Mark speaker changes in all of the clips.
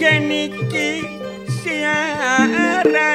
Speaker 1: geniki siaran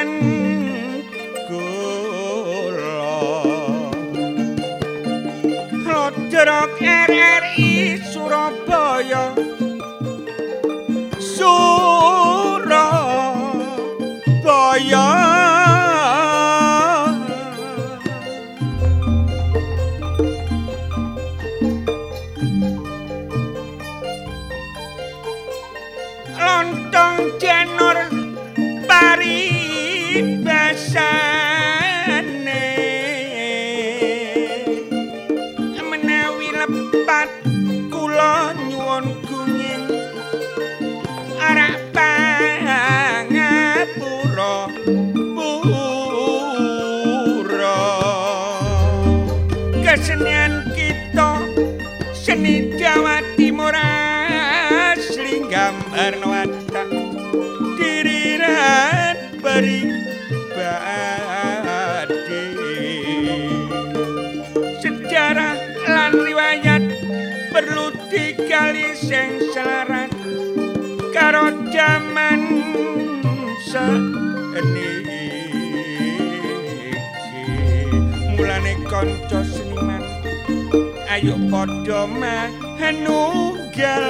Speaker 1: ayu padha menunggal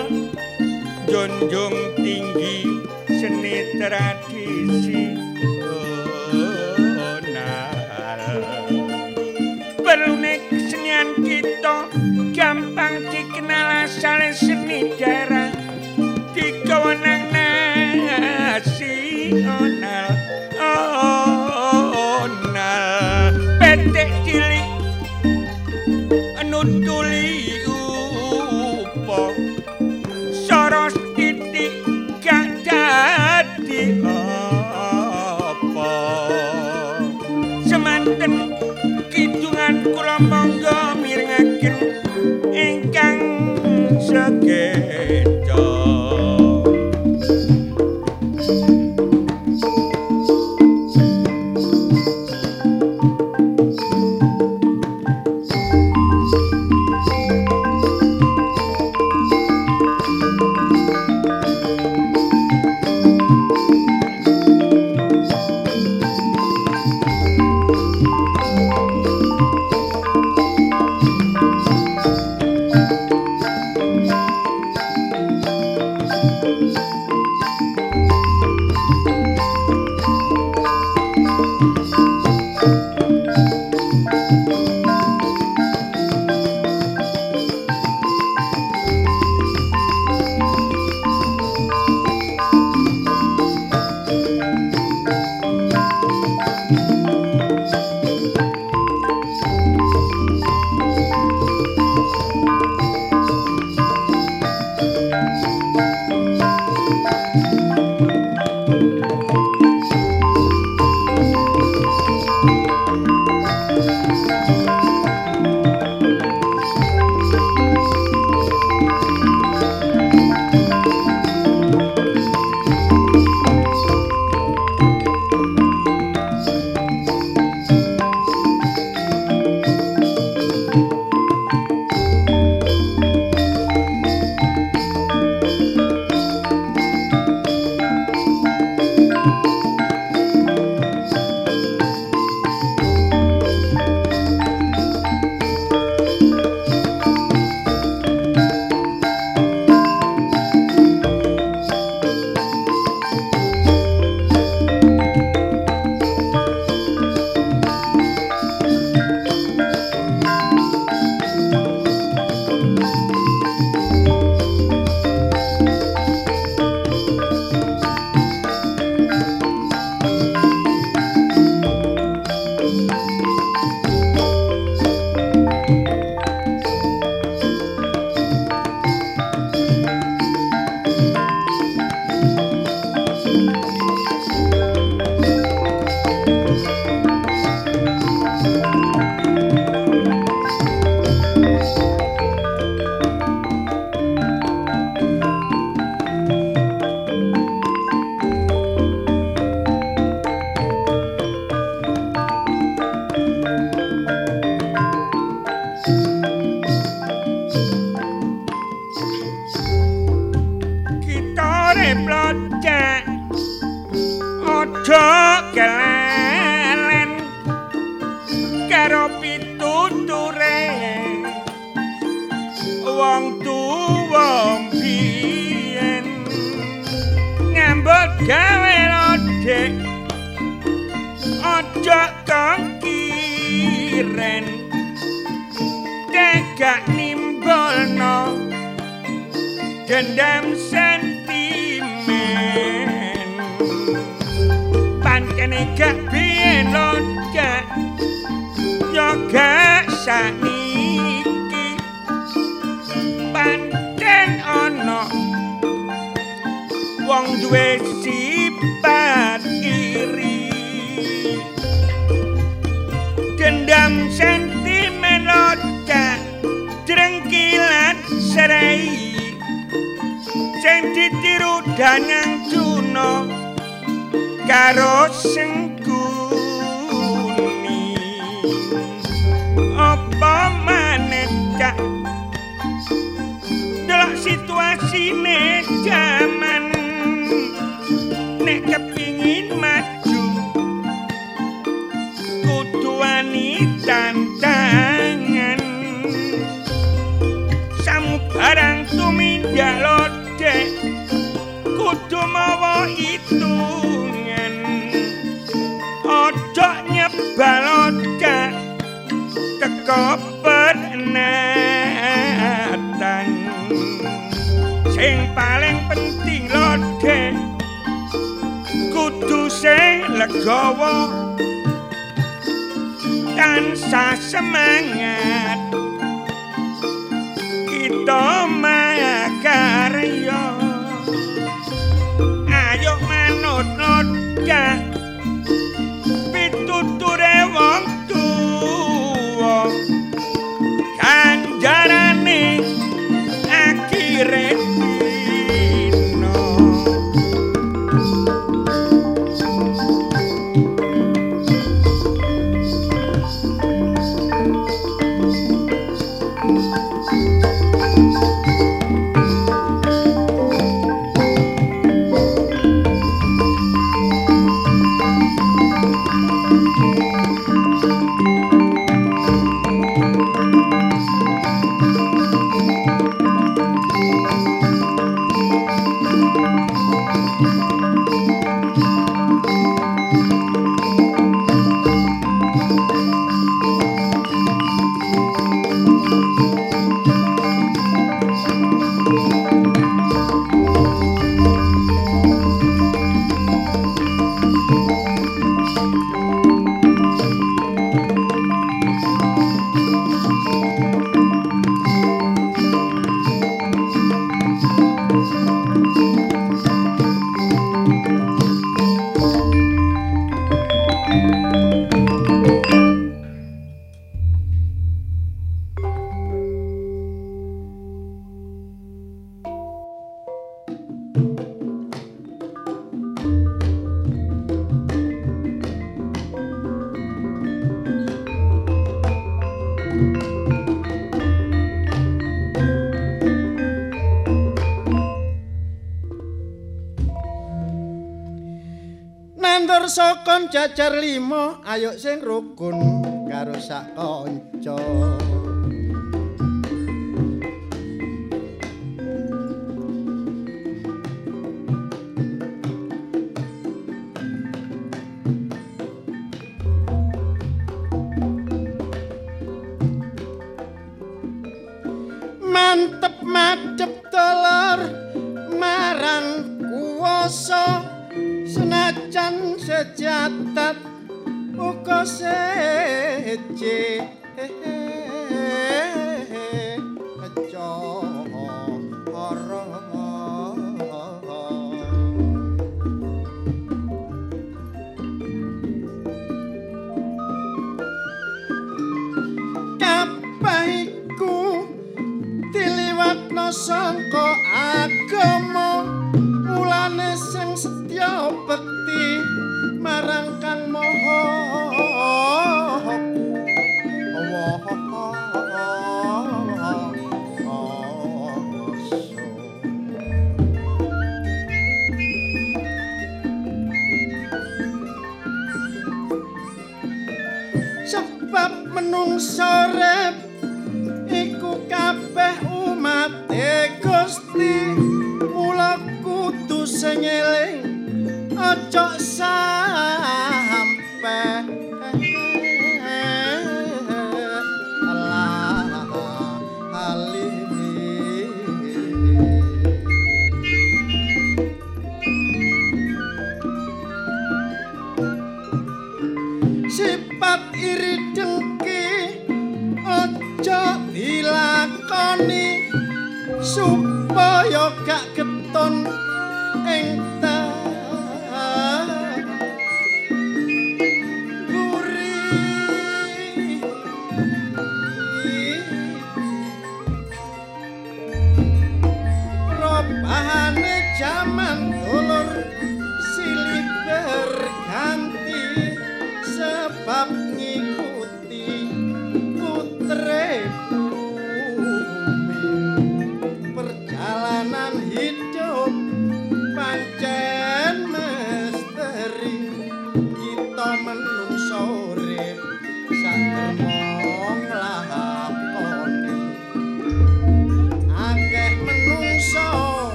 Speaker 1: junjung tinggi senitran wong tuwa pian ngambek gawe lodek aja kangkiren tega nimbolno gendam sentimen. Pancene gak biyen lodek yo gak sani ana. Wong duwe sipat iri. Dendam sentimen ora drengkilan serai. Sing ditiru danang juno karo sing situasi jaman nek kepingin maju kudu wani tantangan. Samubarang tumindak lode kudu mawa itu ojo balon teko pernah. sing paling penting lode kudu sing legawa tansah semangat. Kita makarya ayo manut lode cecer limo ayo sing rukun karo sak kanca.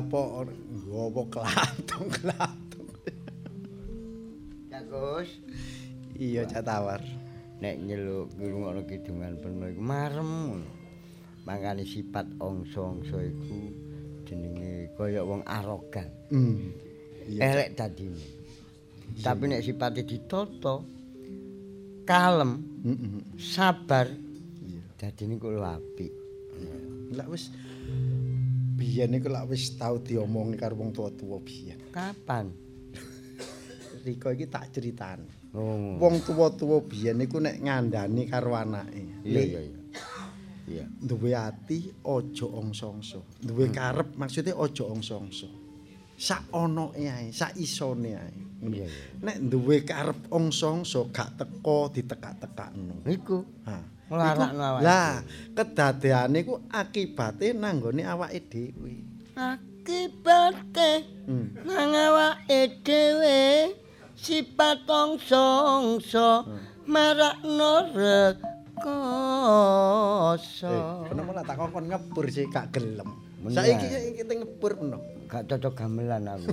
Speaker 1: apa nggawa
Speaker 2: klatung-klatung. Jagos.
Speaker 1: Iya cak tawar.
Speaker 2: Nek nyeluk ngrungokno kidungan peno iku marem ngono. Mangkane sifat angsa-angsa iku jenenge kaya wong arogan.
Speaker 1: Hmm.
Speaker 2: Elek dadine. Tapi nek sipate ditata kalem, sabar.
Speaker 1: Iya.
Speaker 2: Dadi niku apik.
Speaker 1: Lah wis biyen iku lak wis tau diomongi karo wong tuwa-tuwa biyen.
Speaker 2: Kapan?
Speaker 1: Riko iki tak critani.
Speaker 2: Oh.
Speaker 1: Wong tuwa-tuwa biyen iku nek ngandani karo anake.
Speaker 2: Iya iya iya. Iya.
Speaker 1: Duwe ati aja ongsongso. Duwe
Speaker 2: hmm.
Speaker 1: karep maksudnya aja ongso-ongso. Sak onoke ae, sak isone ae.
Speaker 2: Iya iya.
Speaker 1: Nek duwe karep ongsongso gak teko ditekak-tekakno.
Speaker 2: Niku.
Speaker 1: Ha.
Speaker 2: Nglarakno awake.
Speaker 1: Lah, kedadeane ku akibate nanggone awake dhewe.
Speaker 2: akibate
Speaker 1: Hmm.
Speaker 2: nang awake dhewe sifat ongso-ongso marakno rekoso.
Speaker 1: Eh, kenapa lah tak kon ngebur sih gak gelem. Saiki kita ngebur peno.
Speaker 2: Gak cocok gamelan aku.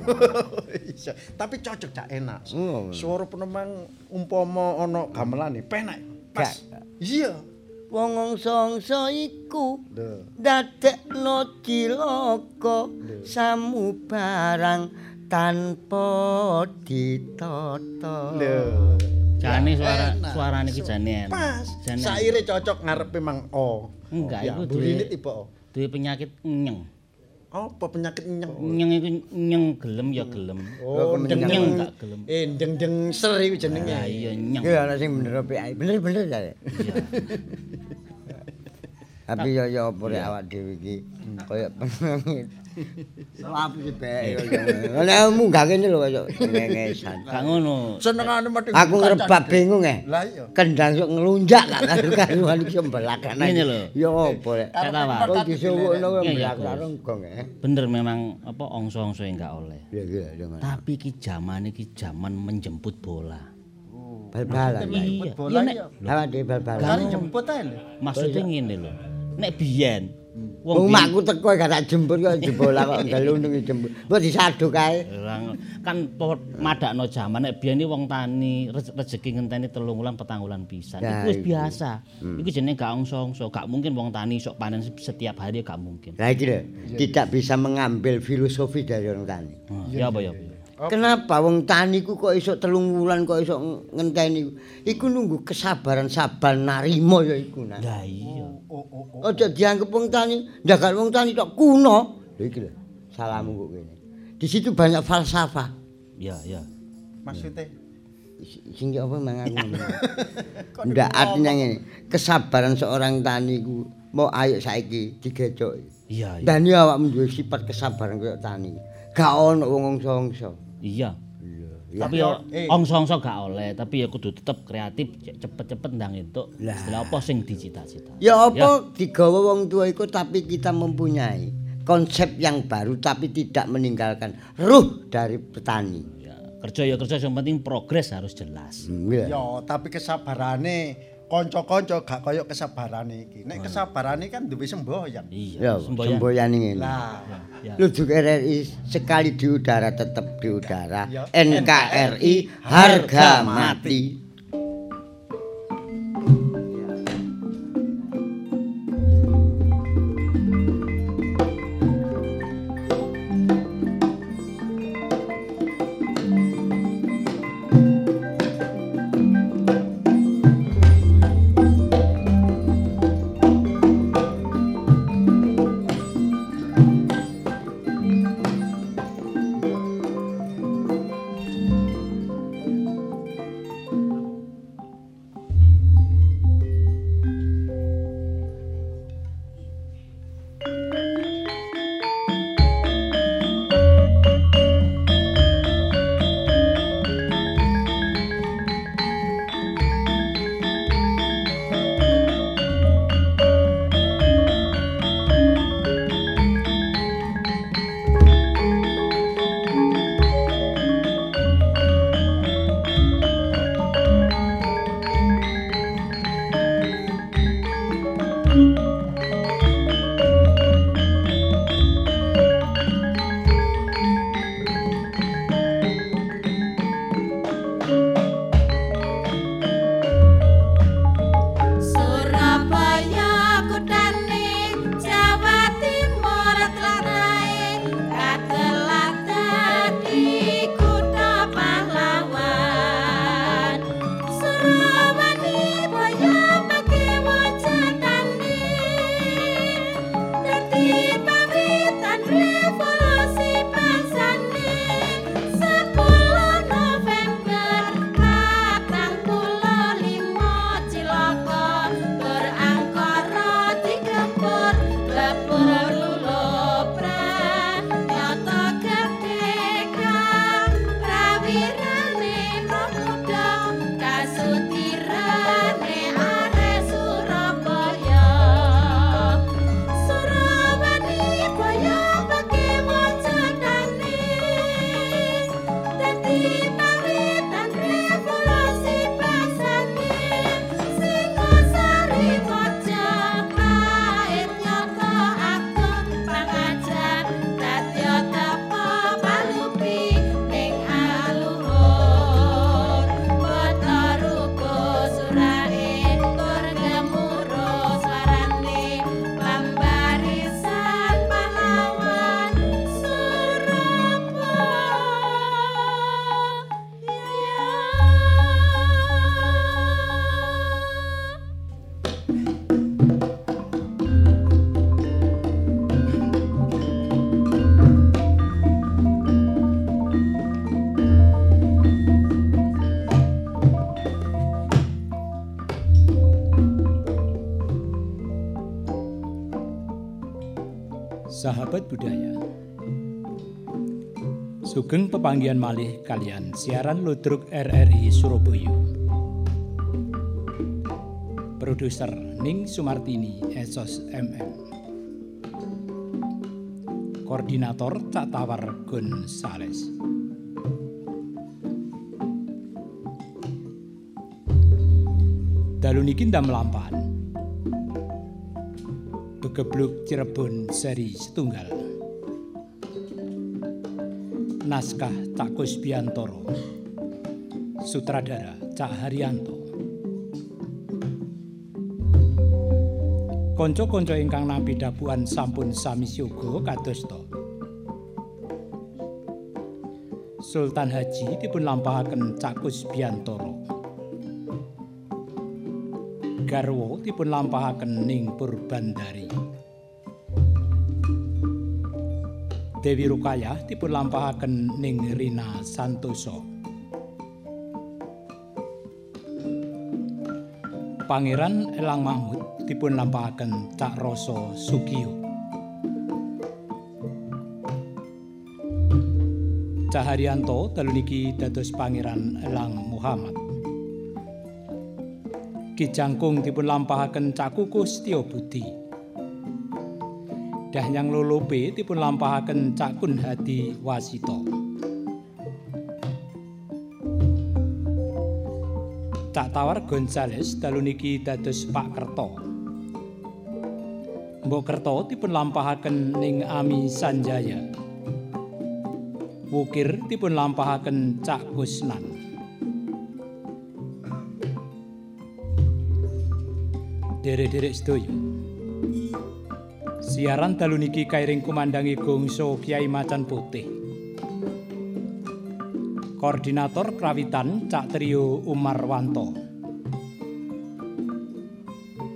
Speaker 1: Tapi cocok gak enak.
Speaker 2: Oh.
Speaker 1: Suara penemang umpama ana gamelane penak. Pas.
Speaker 2: Gak.
Speaker 1: Iya.
Speaker 2: Wong ongso-ongso iku
Speaker 1: Lho.
Speaker 2: dadekno cilaka samubarang tanpa ditata.
Speaker 1: Lho.
Speaker 3: Jane suara
Speaker 1: Enak.
Speaker 3: suarane iki jane enak.
Speaker 1: Pas.
Speaker 3: Jane
Speaker 1: Saire cocok ngarepe mang O.
Speaker 3: Enggak,
Speaker 1: ya,
Speaker 3: iku duwe-
Speaker 1: tipe O.
Speaker 3: duwe penyakit nyeng.
Speaker 1: Apa penyakit nyeng?
Speaker 3: Nyeng iku nyeng gelem ya gelem.
Speaker 1: Oh,
Speaker 2: Nyeng
Speaker 1: deng
Speaker 3: gak gelem.
Speaker 1: Eh, deng-deng ser iku jenenge.
Speaker 3: Lah iya nyeng.
Speaker 2: Iki ana sing bener apa ae. Bener-bener ya.
Speaker 3: Iya.
Speaker 2: Tapi yo yo apa rek awak dhewe iki kaya pengit. Apa sih bae. Lah munggah kene lho kaya ngengesan.
Speaker 3: Gak ngono.
Speaker 1: Senengane mati.
Speaker 2: Aku ngrebab bingung eh.
Speaker 1: Lah iya.
Speaker 2: Kendang sok ngelunjak gak karu-karuan iki mbelakan.
Speaker 3: Ngene lho.
Speaker 2: Yo apa rek.
Speaker 3: Saya tahu, Pak.
Speaker 2: Kok disuwukno mbelakan karo gong eh.
Speaker 3: Bener memang apa ongso-ongso yang gak oleh.
Speaker 2: Iya iya.
Speaker 3: Tapi iki zaman iki zaman menjemput bola.
Speaker 2: Bal-balan.
Speaker 3: Iya,
Speaker 1: bola
Speaker 3: nek
Speaker 1: iya.
Speaker 2: Awak dhewe bal-balan.
Speaker 1: Kali jemput ae lho.
Speaker 3: maksudnya ngene lho. Nek biyen
Speaker 2: Wong makku teko gak tak jemput kok jebola kok gelundung jemput. Mbok disaduk kae.
Speaker 3: Kan madakno jaman nek biyen wong tani rez- rezeki ngenteni telung wulan petang wulan pisan.
Speaker 2: Nah,
Speaker 3: Iku wis biasa. Iku jenenge gak ongso-ongso, gak mungkin wong tani sok panen se- setiap hari gak mungkin.
Speaker 2: Lah iki lho, tidak bisa mengambil filosofi dari orang tani.
Speaker 3: Hmm, Ya apa ya. Apa.
Speaker 2: Kenapa wong tani ku kok iso telung wulan kok iso ngenteni? Iku nunggu kesabaran sabar narimo ya iku nah.
Speaker 3: Lah iya.
Speaker 2: Aja dianggep wong tani, ndagal wong tani tok kuno. Lha iki lho, salammu kok kene. Di situ banyak falsafah.
Speaker 3: Ya ya.
Speaker 1: Maksudnya
Speaker 2: Sing apa mangan ngono. Ndak artinya ngene, kesabaran seorang tani ku mau ayo saiki digecoki.
Speaker 3: Iya iya.
Speaker 2: Dan ya awakmu duwe sifat kesabaran kaya tani. Gak ono wong ongso-ongso.
Speaker 3: Iya.
Speaker 2: Iya.
Speaker 3: Tapi yo
Speaker 1: Eh.
Speaker 3: ongso-ongso gak oleh, tapi ya kudu tetep kreatif, ce- cepet-cepet ndang entuk.
Speaker 2: Lah.
Speaker 3: Istilah apa sing dicita-cita.
Speaker 2: Ya apa digawa wong tua iku tapi kita mempunyai konsep yang baru tapi tidak meninggalkan ruh dari petani.
Speaker 3: Ya, kerja ya kerja yang penting progres harus jelas.
Speaker 2: Hmm, iya.
Speaker 1: Yo, tapi kesabarane kanca-kanca gak kaya kesabarane iki. Nek kesabarane kan duwe semboyan.
Speaker 3: Iya,
Speaker 2: Ya,
Speaker 3: semboyan.
Speaker 2: semboyan ngene.
Speaker 1: Lah.
Speaker 2: Luduk RRI sekali di udara tetap di udara. NKRI harga mati.
Speaker 4: Budaya. Sugeng pepanggihan malih kalian siaran Ludruk RRI Surabaya. Produser Ning Sumartini Esos MM. Koordinator Cak Tawar Gonzales. Dalu niki ndam lampahan. Begebluk Cirebon seri setunggal. Naskah Cak Kusbiantoro. Sutradara Cak Haryanto. Konco-konco ingkang nampi dapuan sampun sami siuga kados to. Sultan Haji dipun lampahaken Cak Kusbiantoro. Garwo dipun lampahaken ning Purbandari. Dewi Rukayah dipun lampahaken ning Rina Santoso. Pangeran Elang Mahmud dipun lampahaken Cak Rasa Sugiyo. Caharyanto dalu niki dados Pangeran Elang Muhammad. Ki Jangkung dipun lampahaken Cak Kukus Setyo Budi. Dahyang Lolope dipun lampahaken Cak Kun Hadi Wasito. Cak Tawar Gonzales dalu niki dados Pak Kerto. Mbok Kerto dipun lampahaken ning Ami Sanjaya. Wukir dipun lampahaken Cak Gusnan. Derek-derek sedaya. Siaran dalu niki kairing kumandangi gongso Kiai Macan Putih. Koordinator Krawitan Cak Trio Umarwanto.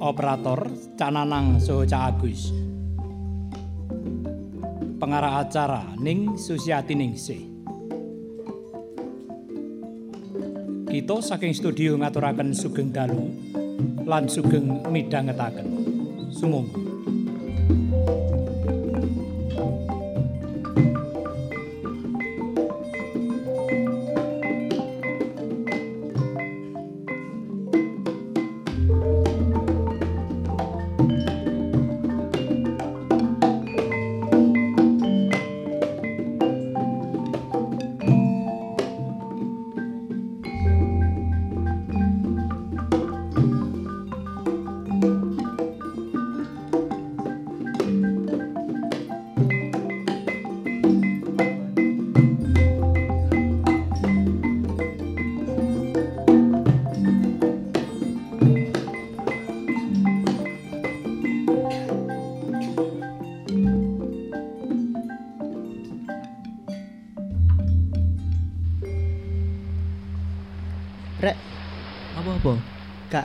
Speaker 4: Operator Cak Nanang Soho Cak Agus. Pengarah acara Ning Susiati Ningsih. Kita saking studio ngaturaken sugeng dalu lan sugeng midhangetaken. Sumangga.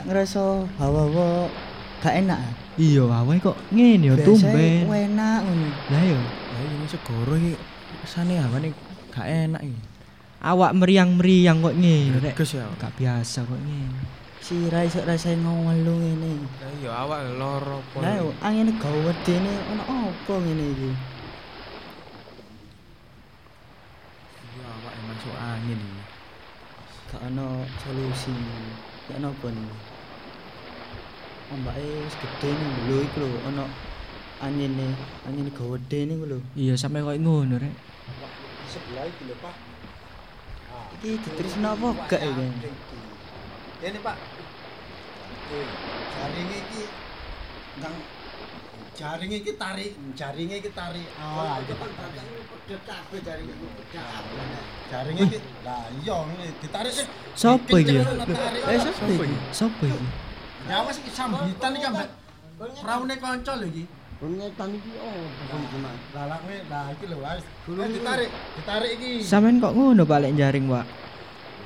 Speaker 5: Ngerasa hawa-hawa gak enak.
Speaker 6: Iya, awake kok ngene ya
Speaker 5: Biasanya
Speaker 6: tumben.
Speaker 5: enak ngono.
Speaker 6: Lah ya,
Speaker 7: Ya ini segoro iki kesane awane gak enak iki.
Speaker 6: awak meriang-meriang kok ngene, Rek.
Speaker 7: Ya.
Speaker 6: Gak biasa kok ngene.
Speaker 5: Sira iso rasain ngelu ngene.
Speaker 7: Lah iya awak loro apa.
Speaker 5: Lah yo angin gawe dene ono apa ngene iki?
Speaker 7: Iya awak yang masuk angin iki.
Speaker 5: Gak ono solusi. Ya napa nih? Ambake wis gedhe nih lho iku lho ono angine, angine gawe dene iku lho.
Speaker 6: Iya, sampe kok ngono, Rek.
Speaker 1: Sebelah iki lho, Pak.
Speaker 5: Iki diterusno apa gak iki?
Speaker 1: Ini, Pak. Eh, jaring iki nang jaring iki tarik, jaring iki tarik. Ah, iki Pak. Pedet kabeh jaring iki pedet. Jaring iki lah iya ditarik sih.
Speaker 6: Sopo iki ya?
Speaker 5: Eh sapa iki?
Speaker 1: Ya wis iki sambitan iki ambek praune kanca lho iki.
Speaker 2: Pengetan iki oh, gimana?
Speaker 1: Lah lah kowe lah iki lho wis. Eh, ditarik, ditarik iki.
Speaker 6: Sampeyan kok ngono balik jaring, Pak?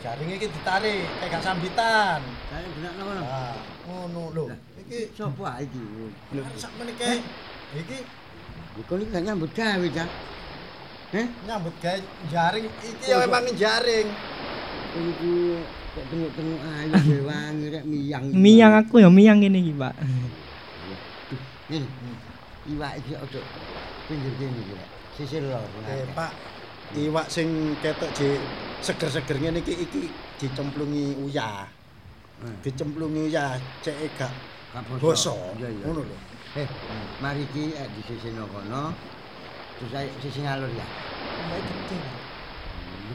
Speaker 1: Jaringe iki ditarik kayak gak sambitan.
Speaker 2: Saya benak ngono.
Speaker 1: Nah, ngono lho. Iki
Speaker 2: Sopo ah iki?
Speaker 1: lho sak menike iki
Speaker 2: Kok iki gak nyambut gawe, Cak. Heh?
Speaker 1: nyambut gawe jaring iki ya memang jaring.
Speaker 2: Iki kok tengok-tengok ayu dhewe wangi rek miyang.
Speaker 6: Miyang aku ya miyang ngene iki, Pak.
Speaker 2: Iwak iki ojo pinggir kene iki. Sisir lor.
Speaker 1: Eh, Pak, iwak sing ketok di seger-seger ngene iki iki dicemplungi uyah.
Speaker 2: Hmm.
Speaker 1: Dicemplungi uyah cek e gak boso. Ngono lho.
Speaker 2: Eh, mari iki eh, di sisi kono. Terus sisi ngalor ya.
Speaker 1: Ombak gede.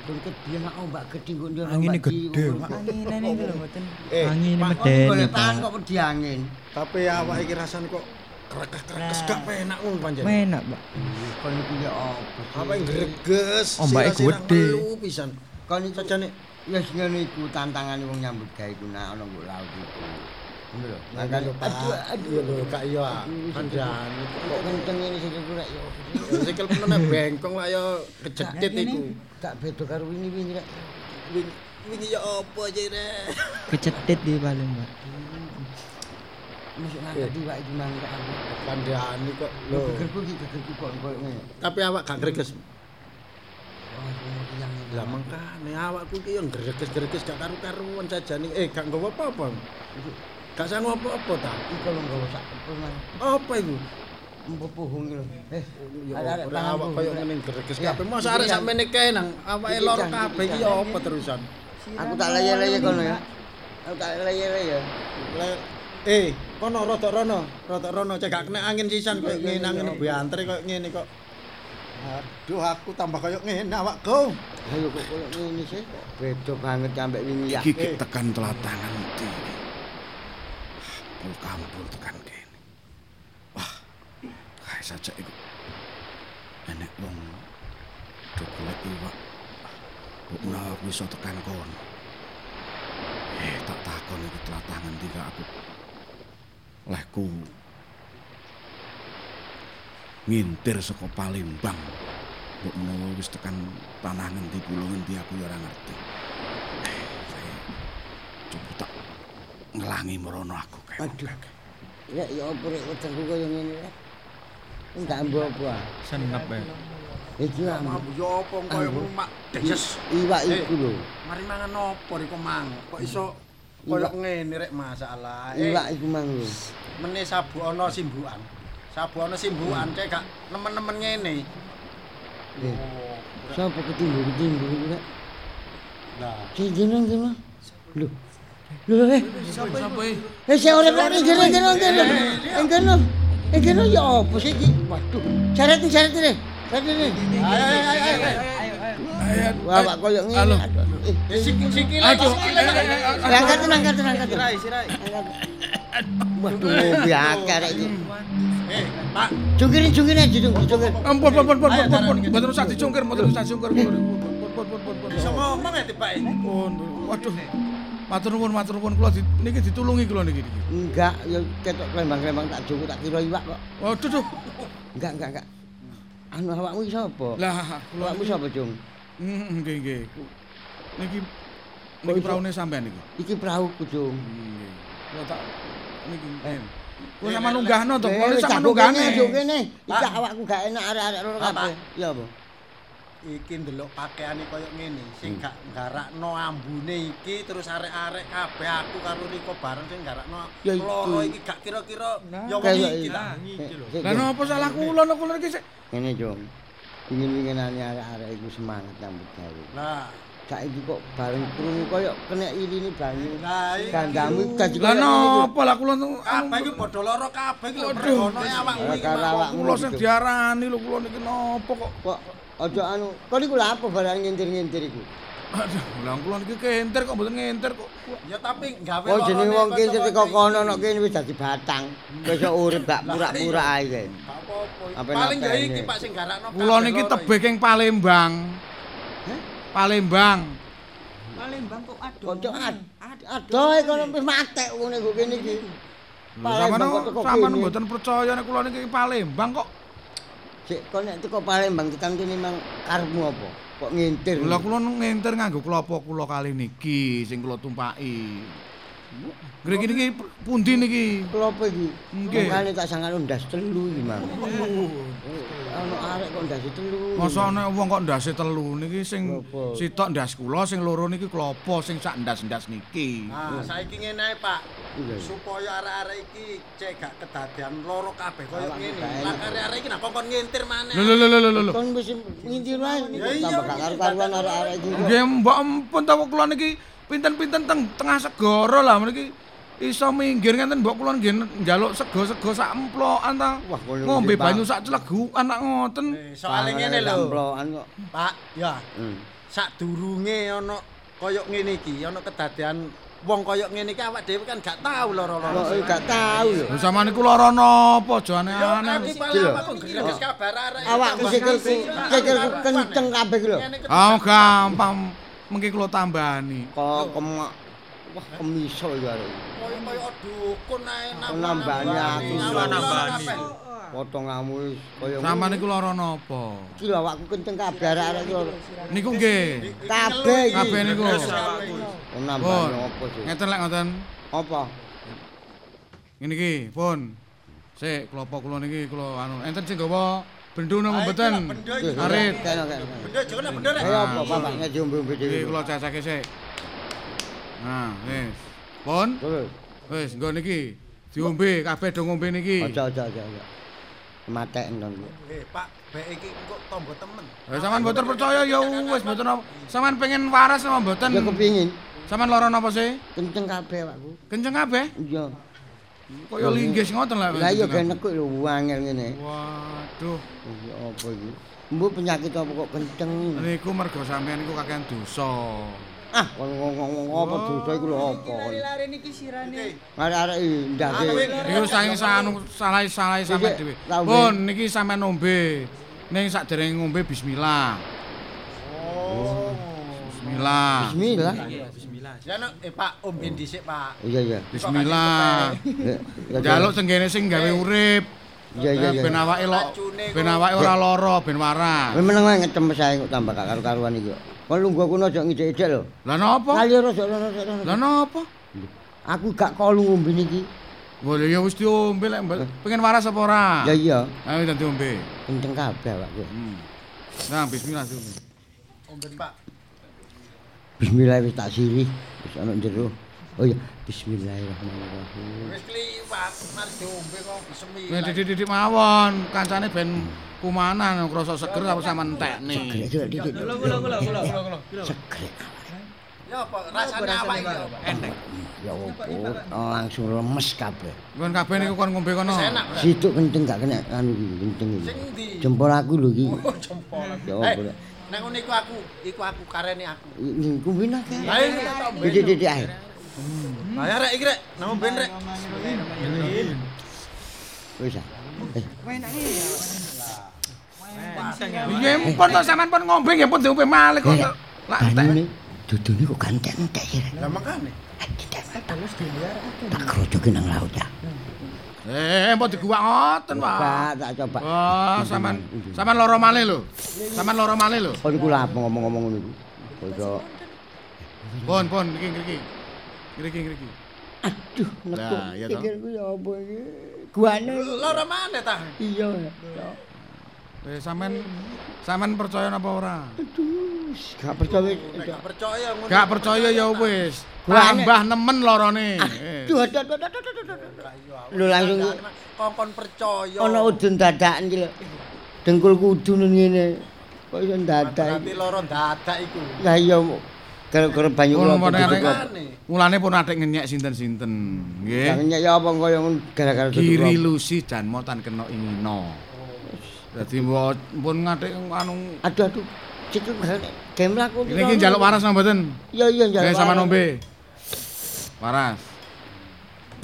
Speaker 2: Betul gede mak ombak gede kok ndio
Speaker 7: Angine gede, Pak.
Speaker 6: Angin ini lho mboten.
Speaker 1: Eh,
Speaker 6: Angin
Speaker 1: Pak,
Speaker 6: medeni, Pak.
Speaker 2: tangan kok wedi angin.
Speaker 1: tapi awak iki rasane kok krekes-krekes gak penak ngono pancen.
Speaker 6: Enak, Pak.
Speaker 2: Kon iki ya opo?
Speaker 1: Apa yang greges?
Speaker 7: Ombake
Speaker 1: sirah-sirah
Speaker 7: gede.
Speaker 1: pisan.
Speaker 2: Kon iki
Speaker 1: Sajane
Speaker 2: ya sing ngono iku tantangane wong nyambut gawe iku nak ana nggo laut iku. Lho.
Speaker 1: Lho, Pak.
Speaker 2: aduh aduh
Speaker 1: lho, kak iya. Pandan.
Speaker 2: kok kenceng sing iku rek opo sih?
Speaker 1: Sikil penene bengkong lah ya kejedit iku.
Speaker 2: Gak beda karo wingi-wingi rek.
Speaker 1: Wingi ya apa aja rek.
Speaker 6: Kecetit di paling, Pak.
Speaker 2: Masuk ngangkat iwak iki mang rek aku.
Speaker 1: Kandhani kok lho.
Speaker 2: Gegerku iki gegerku kok koyo ngene.
Speaker 1: Tapi awak gak greges.
Speaker 2: Oh.
Speaker 1: Lah mangkane awakku iki yo greges-greges gak karu-karuan jajane. Eh gak nggawa apa-apa. Gak sanggup apa-apa ta.
Speaker 2: Iki kalau nggawa sak kepul mang.
Speaker 1: Apa iku?
Speaker 2: Iki lho. Eh,
Speaker 1: ora
Speaker 2: tangan
Speaker 1: awak
Speaker 2: puhung,
Speaker 1: koyo
Speaker 2: Rek.
Speaker 1: ngene greges
Speaker 2: Ya,
Speaker 1: kabeh. Mosok
Speaker 2: iki
Speaker 1: arek
Speaker 2: yang-
Speaker 1: sakmene kae nang awake
Speaker 2: Iki
Speaker 1: loro
Speaker 2: yang-
Speaker 1: kabeh iki
Speaker 2: iki
Speaker 1: ya
Speaker 2: yang-
Speaker 1: apa terusan.
Speaker 2: Aku tak leye-leye kono ya. Aku tak leye-leye.
Speaker 1: Le- Eh, kono rodok rono, rodok rono cek gak kena angin sisan koyo ngene angin biantre koyo ngene kok. Aduh, aku tambah koyo ngene awakku.
Speaker 2: Ayo kok koyo ngene sih. Beda banget ambek wingi ya.
Speaker 8: Iki ki tekan telatangan ndi. Pul kampul tekan kene. Wah. Kae saja iku. Enek wong golek iwak. Kok menawa aku iso tekan kono. Eh, tak takon iki telatangan kak aku. Lehku ngintir saka Palembang. Kok menawa wis tekan tanah ngendi pulau ngendi aku ya ora ngerti. Eh, coba tak ngelangi merono aku
Speaker 2: Aduh. Rek ya opo rek wetengku koyo ngene rek. Enggak ambo apa.
Speaker 7: Senep ya.
Speaker 2: Iki
Speaker 1: Ya
Speaker 2: ambo.
Speaker 1: mambu yo apa koyo mak deses.
Speaker 2: Iwak
Speaker 1: Eh.
Speaker 2: iku lho.
Speaker 1: Mari mangan opo riko mang? Kok iso koyo ngene rek masalah. Eh,
Speaker 2: Iwak iku mang lho.
Speaker 1: mene sabu ana simbukan. Sabu ana simbukan cek gak nemen-nemen ngene.
Speaker 2: Eh. Sopo ketimbu-ketimbu iku rek?
Speaker 1: Lah,
Speaker 2: Sing jeneng kene. Lho. Lho eh. Eh sing ora kok ning kene kene kene. Ing kene. Ing kene ya opo sih iki? Waduh. Syarat ning syarat ning. Syarat ning.
Speaker 1: ayo ayo ayo. ayo.
Speaker 2: Wah, wak koyo ngene.
Speaker 8: Halo.
Speaker 2: Aduh. Eh,
Speaker 1: Eh, sikil sikil.
Speaker 8: Aduh,
Speaker 2: Angkat angkat angkat.
Speaker 1: Sirai sirai.
Speaker 2: Waduh, ngopi akeh rek iki.
Speaker 1: Eh, Pak,
Speaker 2: Cungkirin cungkirin aja cung cungkir.
Speaker 8: Ampun, pun, pun, pun,
Speaker 1: Ayo,
Speaker 8: pun, pun,
Speaker 1: taruh
Speaker 8: pun,
Speaker 1: gitu.
Speaker 8: mboten usah dicungkir, mboten usah dicungkir. Pun, pun, pun, pun, pun, pun.
Speaker 1: bisa ngomong ya tiba ini.
Speaker 8: Pun, waduh. Matur nuwun, matur nuwun kula niki ditulungi kula niki niki.
Speaker 2: Enggak, ya ketok klembang-klembang tak jungkir tak kira iwak kok.
Speaker 8: Waduh, duh.
Speaker 2: Enggak, enggak, enggak. Anu awakmu sapa?
Speaker 8: Lah,
Speaker 2: Awakmu sapa, Cung?
Speaker 8: Hmm, nggih, nggih. Niki niki praune sampean niki.
Speaker 2: Iki perahuku, Cung.
Speaker 8: Nggih. Kula tak niki.
Speaker 2: Eh.
Speaker 8: Sama nunggahno to,
Speaker 2: Eh,
Speaker 8: kula
Speaker 2: wis
Speaker 8: sama
Speaker 2: tak
Speaker 8: nunggahne.
Speaker 2: kene. Iki awakku gak enak arek-arek loro kabeh. Ya apa?
Speaker 1: Iki ndelok pakaiane koyo ngene, sing gak nggarakno ambune iki terus arek-arek kabeh aku karo Riko bareng sing
Speaker 2: iku.
Speaker 1: loro iki gak kira-kira ya wong
Speaker 2: Kayak
Speaker 1: iki.
Speaker 2: Eh,
Speaker 8: Lah napa salah kula nek kula sik
Speaker 2: Ngene, Cung. Ingin-inginane arek-arek iku semangat nyambut gawe.
Speaker 1: Lah,
Speaker 2: Saiki kok bareng krungu koyo kena ilini banyu.
Speaker 1: iki.
Speaker 2: Kandamu dadi
Speaker 8: Lah
Speaker 2: iki.
Speaker 8: napa lah kula anu
Speaker 1: kabeh iki padha lara kabeh iki lho awakmu iki.
Speaker 2: Karo
Speaker 1: Pak.
Speaker 2: awakmu.
Speaker 8: kula sing diarani lho kula niki napa kok.
Speaker 2: Kok aja anu, kok niku lha apa barang ngintir-ngintir iku?
Speaker 8: Aduh, lah kula niki kenter kok mboten ngenter kok.
Speaker 1: Ya tapi gawe
Speaker 2: Oh jenenge wong kintir teko kono nek kene wis dadi batang. Wis urip gak pura-pura ae.
Speaker 1: Gak apa-apa.
Speaker 2: Apa
Speaker 1: Paling ya iki Pak sing garakno
Speaker 8: Kula niki tebih ing Palembang. Palembang.
Speaker 5: Palembang kok aduh.
Speaker 2: Kocok ad. Adoh kono wis matek ngene kok kene iki. Palembang kok kene.
Speaker 8: mboten percaya nek kula niki Palembang kok.
Speaker 2: Sik kok nek teko Palembang tekan kene mang karepmu apa? Kok ngintir?
Speaker 8: Lha kula ngenter nganggo klopo kula kali niki sing kula tumpaki. Ngriki niki pundi niki?
Speaker 2: Klopo iki?
Speaker 8: Nggih.
Speaker 2: Makane tak sangkan ndas telu iki, Mang. Ono arek kok ndas telu.
Speaker 8: Masa ana wong kok ndase telu niki sing sitok ndas kula sing loro niki klopo sing sak ndas-ndas niki.
Speaker 1: Nah, saiki ngene ae, Pak. Supaya arek-arek iki cek gak kedadian loro kabeh koyo ngene. Lah arek-arek iki nak kongkon ngintir maneh.
Speaker 8: Lho lho lho lho lho.
Speaker 2: Kon wis ngintir wae.
Speaker 1: Iya,
Speaker 2: Tambah gak karu-karuan arek-arek iki.
Speaker 8: Nggih mbok ampun ta kula niki pinten-pinten teng tengah segara lah meniki iso minggir ngenten mbok kula nggih njaluk sego-sego sak emplokan ta.
Speaker 2: Wah,
Speaker 8: Ngombe banyu sak celegukan nak ngoten.
Speaker 1: Eh, Soale ngene lho.
Speaker 2: Samplokan kok.
Speaker 1: Pak, ya
Speaker 2: Hmm.
Speaker 1: sadurunge ana koyo ngene iki, ana kedadian wong koyo ngene iki awak dhewe kan gak tahu
Speaker 2: Kok
Speaker 1: loro-loro.
Speaker 2: iki gak tahu lho.
Speaker 8: Lho sampean niku lara napa aja
Speaker 1: Ya
Speaker 8: aneh-aneh.
Speaker 2: Iki lho.
Speaker 1: kabar arek.
Speaker 2: Awakku sikilku sikilku kenceng kabeh lho.
Speaker 8: Oh gampang mengki kula tambani.
Speaker 2: Kok wah kemiso iki arek.
Speaker 1: Koyo-koyo dukun ae
Speaker 2: Nambani aku,
Speaker 1: nambani.
Speaker 2: Potonganmu wis kaya
Speaker 8: Sampean niku lara napa?
Speaker 2: iki lho awakku kenceng kabeh arek-arek iki lho.
Speaker 8: Niku nggih.
Speaker 2: Kabeh iki.
Speaker 8: Kabeh niku.
Speaker 2: Nambani apa sih?
Speaker 8: Ngeten lek ngoten.
Speaker 2: Apa?
Speaker 8: Ngene iki, pun. Sik, klopo kula niki kula anu enten sing gawa bendu napa mboten? Arit.
Speaker 1: Bener jane bener. rek.
Speaker 2: Ayo apa bapak ombe-ombe
Speaker 8: Iki
Speaker 2: dhewe.
Speaker 8: kula cacake sik. Nah, wis. Pun.
Speaker 2: Terus.
Speaker 8: Wis, nggo niki. Diombe kabeh do ngombe niki.
Speaker 2: Aja aja aja. aja. Matek nang.
Speaker 1: Eh, Pak, bek iki engko tombo temen.
Speaker 8: Eh sampean mboten percaya ya wis mboten apa. Sampean pengen waras apa mboten?
Speaker 2: Ya kepingin
Speaker 8: Sampean lara napa sih?
Speaker 2: kenceng kabeh awakku.
Speaker 8: Kenceng kabeh?
Speaker 2: Iya.
Speaker 8: Kaya linggis ngoten lah.
Speaker 2: Lah iya genek kok lho wangel ngene.
Speaker 8: Waduh,
Speaker 2: Iki apa iki? Mbok penyakit apa kok kenceng?
Speaker 8: niku mergo sampean niku kakean dosa.
Speaker 2: Ah, kon ngomong apa dosa iku lho apa.
Speaker 6: Lari niki sirane.
Speaker 2: Arek-arek iki ndake.
Speaker 8: Niku saking sanu salah-salah sampean
Speaker 2: Iki,
Speaker 8: dhewe. Pun niki sampean ombe. Ning sakderenge ngombe bismillah.
Speaker 1: Oh.
Speaker 8: Bismillah.
Speaker 2: Bismillah.
Speaker 1: Ya no, eh Pak, ombe dhisik, Pak.
Speaker 2: Iya iya.
Speaker 8: Bismillah. Jaluk tenggene sing gawe urip.
Speaker 2: Iya iya iya.
Speaker 8: Ben awake lo ben awake ora lara, ben waras.
Speaker 2: Kowe meneng wae ngetem sae kok tambah gak karu-karuan iki. kok. Kon lungguh aku aja ngijek-ijek lho.
Speaker 8: Lah napa?
Speaker 2: Kali ora sok ora sok.
Speaker 8: Lah napa?
Speaker 2: Aku gak kolu ngombe niki.
Speaker 8: Boleh ya wis diombe lek pengen waras apa ora?
Speaker 2: Ya iya,
Speaker 8: Ayo dadi ombe.
Speaker 2: kenceng kabeh awakku.
Speaker 8: Hmm. Nah, bismillah diombe.
Speaker 1: Ombe, Pak.
Speaker 2: Bismillah wis tak sirih. Wis ana jero. Oh iya, bismillahirrahmanirrahim.
Speaker 1: Wis kliwat, mari diombe kok semi.
Speaker 8: Nek didik-didik mawon, kancane ben kumanan krasa seger apa sampean entekne.
Speaker 2: Segrek didik.
Speaker 6: Kula kula kula kula kula.
Speaker 2: Segrek.
Speaker 1: Ya apa rasane awak iki? apa?
Speaker 8: Entek.
Speaker 2: Ya opo, langsung lemes kabeh.
Speaker 8: Kon kabeh niku kon ngombe kono.
Speaker 2: Situk kenceng gak kena anu iki, kenceng iki. Jempol aku lho iki.
Speaker 1: Oh, jempol.
Speaker 2: Ya opo.
Speaker 1: Nek ngono iku aku, iku aku karene aku.
Speaker 2: Ini kumbina kan.
Speaker 1: Lah iki tak ombe.
Speaker 2: Didik-didik ae.
Speaker 1: Lah ya rek iki rek, nang ombe rek.
Speaker 2: Wis. ah. Eh,
Speaker 8: Iya pun to sampean pun ngombe nggih pun diombe malih kok. Lah entek.
Speaker 2: ini dudune kok gantek-entek sih.
Speaker 1: Lah makane.
Speaker 2: Tak kerojokin nang laut ya.
Speaker 8: Eh, mbok diguwak ngoten, Pak.
Speaker 2: Pak, tak coba.
Speaker 8: Wah, sampean sampean lara malih lho. Sampean lara malih lho.
Speaker 2: Kok niku lha ngomong-ngomong ngono iku? Kok
Speaker 8: Pun, pun, iki iki. Iki iki.
Speaker 2: aduh nekuk.
Speaker 8: Lah, iya toh.
Speaker 2: Pikirku ya apa iki? Guane.
Speaker 1: Lara mana ta?
Speaker 2: Iya.
Speaker 8: Eh, sampean sampean percaya napa ora?
Speaker 2: Aduh, gak percaya.
Speaker 1: Gak percaya ngono.
Speaker 8: Gak percaya ya wis. Tambah nemen larane. Eh.
Speaker 2: Aduh, aduh, aduh, aduh, aduh. Lho langsung
Speaker 1: kongkon percaya.
Speaker 2: ana udun dadakan iki lho. Dengkul kudu ngene. Kok iso dadak
Speaker 1: Berarti loro dadak iku.
Speaker 2: Lah iya gara-gara banyu kula.
Speaker 8: Mulane pun atik ngenyek sinten-sinten, nggih.
Speaker 2: Jangan ya apa kaya gara-gara
Speaker 8: Giri
Speaker 2: kula.
Speaker 8: lusi dan motan kena ingino. Dadi pun ngatik anu
Speaker 2: Aduh aduh. Cek game aku.
Speaker 8: ini iki njaluk waras napa mboten?
Speaker 2: Iya iya njaluk.
Speaker 8: Nggih sama nombe. Waras.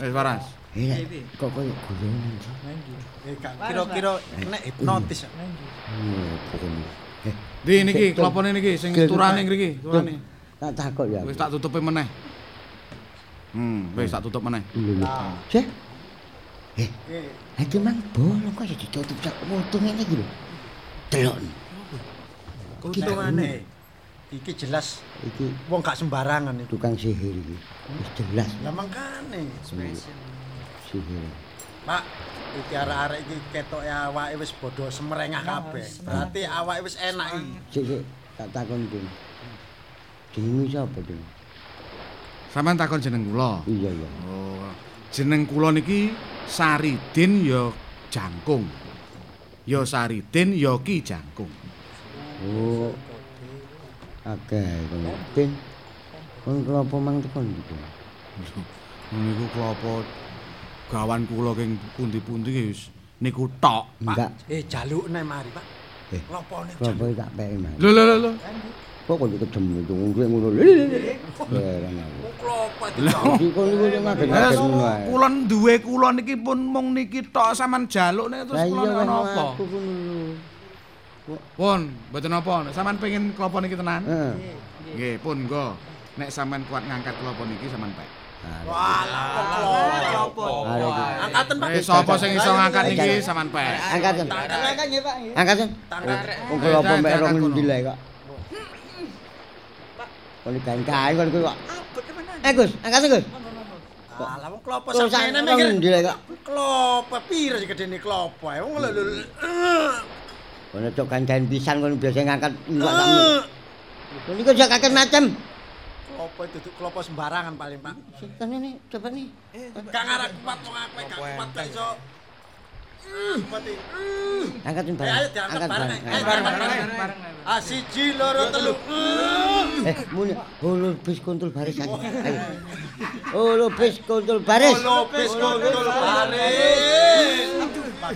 Speaker 8: Wis waras.
Speaker 2: Eh, kok koyo guyonan sih.
Speaker 1: Eh gak kira-kira nek hipnotis.
Speaker 2: Hmm. Eh,
Speaker 8: Di niki klopone niki sing turane ngriki, turane.
Speaker 2: tak takut ya.
Speaker 8: Wis tak tutupi meneh. Hmm, wis tak tutup meneh.
Speaker 2: Lho.
Speaker 1: Nah.
Speaker 2: Iki mang bolong kok ya ditutup sak mutung ngene iki lho. delok.
Speaker 1: Kuntungane. Iki jelas
Speaker 2: Iki
Speaker 1: wong gak sembarangan iki.
Speaker 2: tukang sihir iki. Wis jelas
Speaker 1: Lah mangkane.
Speaker 2: sihir.
Speaker 1: Pak, iki arek-arek iki ketoke awake wis bodho semrengah kabeh. Berarti awake wis enak iki.
Speaker 2: Sik sik tak takon Ding. Dingmu sapa Ding?
Speaker 8: Sampeyan takon jeneng kula.
Speaker 2: Iya ya.
Speaker 8: Oh, jeneng kula niki Saridin ya Jangkung. Ya Saridin ya Ki Jangkung.
Speaker 2: Oh. Akeh kono. Ding. Kon kelapa mang tekan iki.
Speaker 8: Niku klapa gawan kula king pundi-pundi wis niku tok, Pak.
Speaker 2: Enggak,
Speaker 1: Eh jaluk nek mari, Pak.
Speaker 2: Eh,
Speaker 1: Lopone
Speaker 2: kelapa tak peki Mas.
Speaker 8: Lho lho, lho.
Speaker 2: Kok kok itu ngono
Speaker 1: klopo
Speaker 2: Iki niku sing ngaget-ngaget ngono.
Speaker 8: Kula duwe kula niki pun mung niki tok sampean jaluk nek terus
Speaker 2: kan
Speaker 8: napa? Pun, mboten napa. Sampean pengen klapa niki tenan? Nggih, pun nggo. Nek sampean kuat ngangkat klapa niki sampean pek.
Speaker 1: Walah klopo.
Speaker 2: Arek iki.
Speaker 1: Angkaten, Pak.
Speaker 8: Eh sapa sing iso ngangkat niki sampean pek.
Speaker 2: Angkaten.
Speaker 6: Angkat nggih, Pak.
Speaker 2: Angkaten. Wong kelapa mek rong endi lae kok. Kon kae kon kok. Eh Gus, angkaten Gus.
Speaker 1: Alah wong klopo
Speaker 2: Kok sak rong
Speaker 1: mikir.
Speaker 2: kok.
Speaker 1: Klopo piro sing gedene klopo ae. Wong lho.
Speaker 2: Kon cok gandain pisan kon biasa ngangkat iwak sakmu. Kon niku jak kakek macam.
Speaker 1: Klopo itu klopo sembarangan paling, Pak.
Speaker 2: Setan ini coba nih.
Speaker 1: Gak ngarep kuat wong aku gak kuat iso. Eh,
Speaker 2: barang.
Speaker 1: ayo diangkat
Speaker 2: Angkat
Speaker 1: bareng. Eh,
Speaker 2: Eh,
Speaker 1: bareng. Ah siji loro telu.
Speaker 2: Eh, muni. Holo bis kuntul baris. Ayo. Holo bis kuntul baris.
Speaker 1: Holo bis kuntul baris.
Speaker 6: Iki, Pak.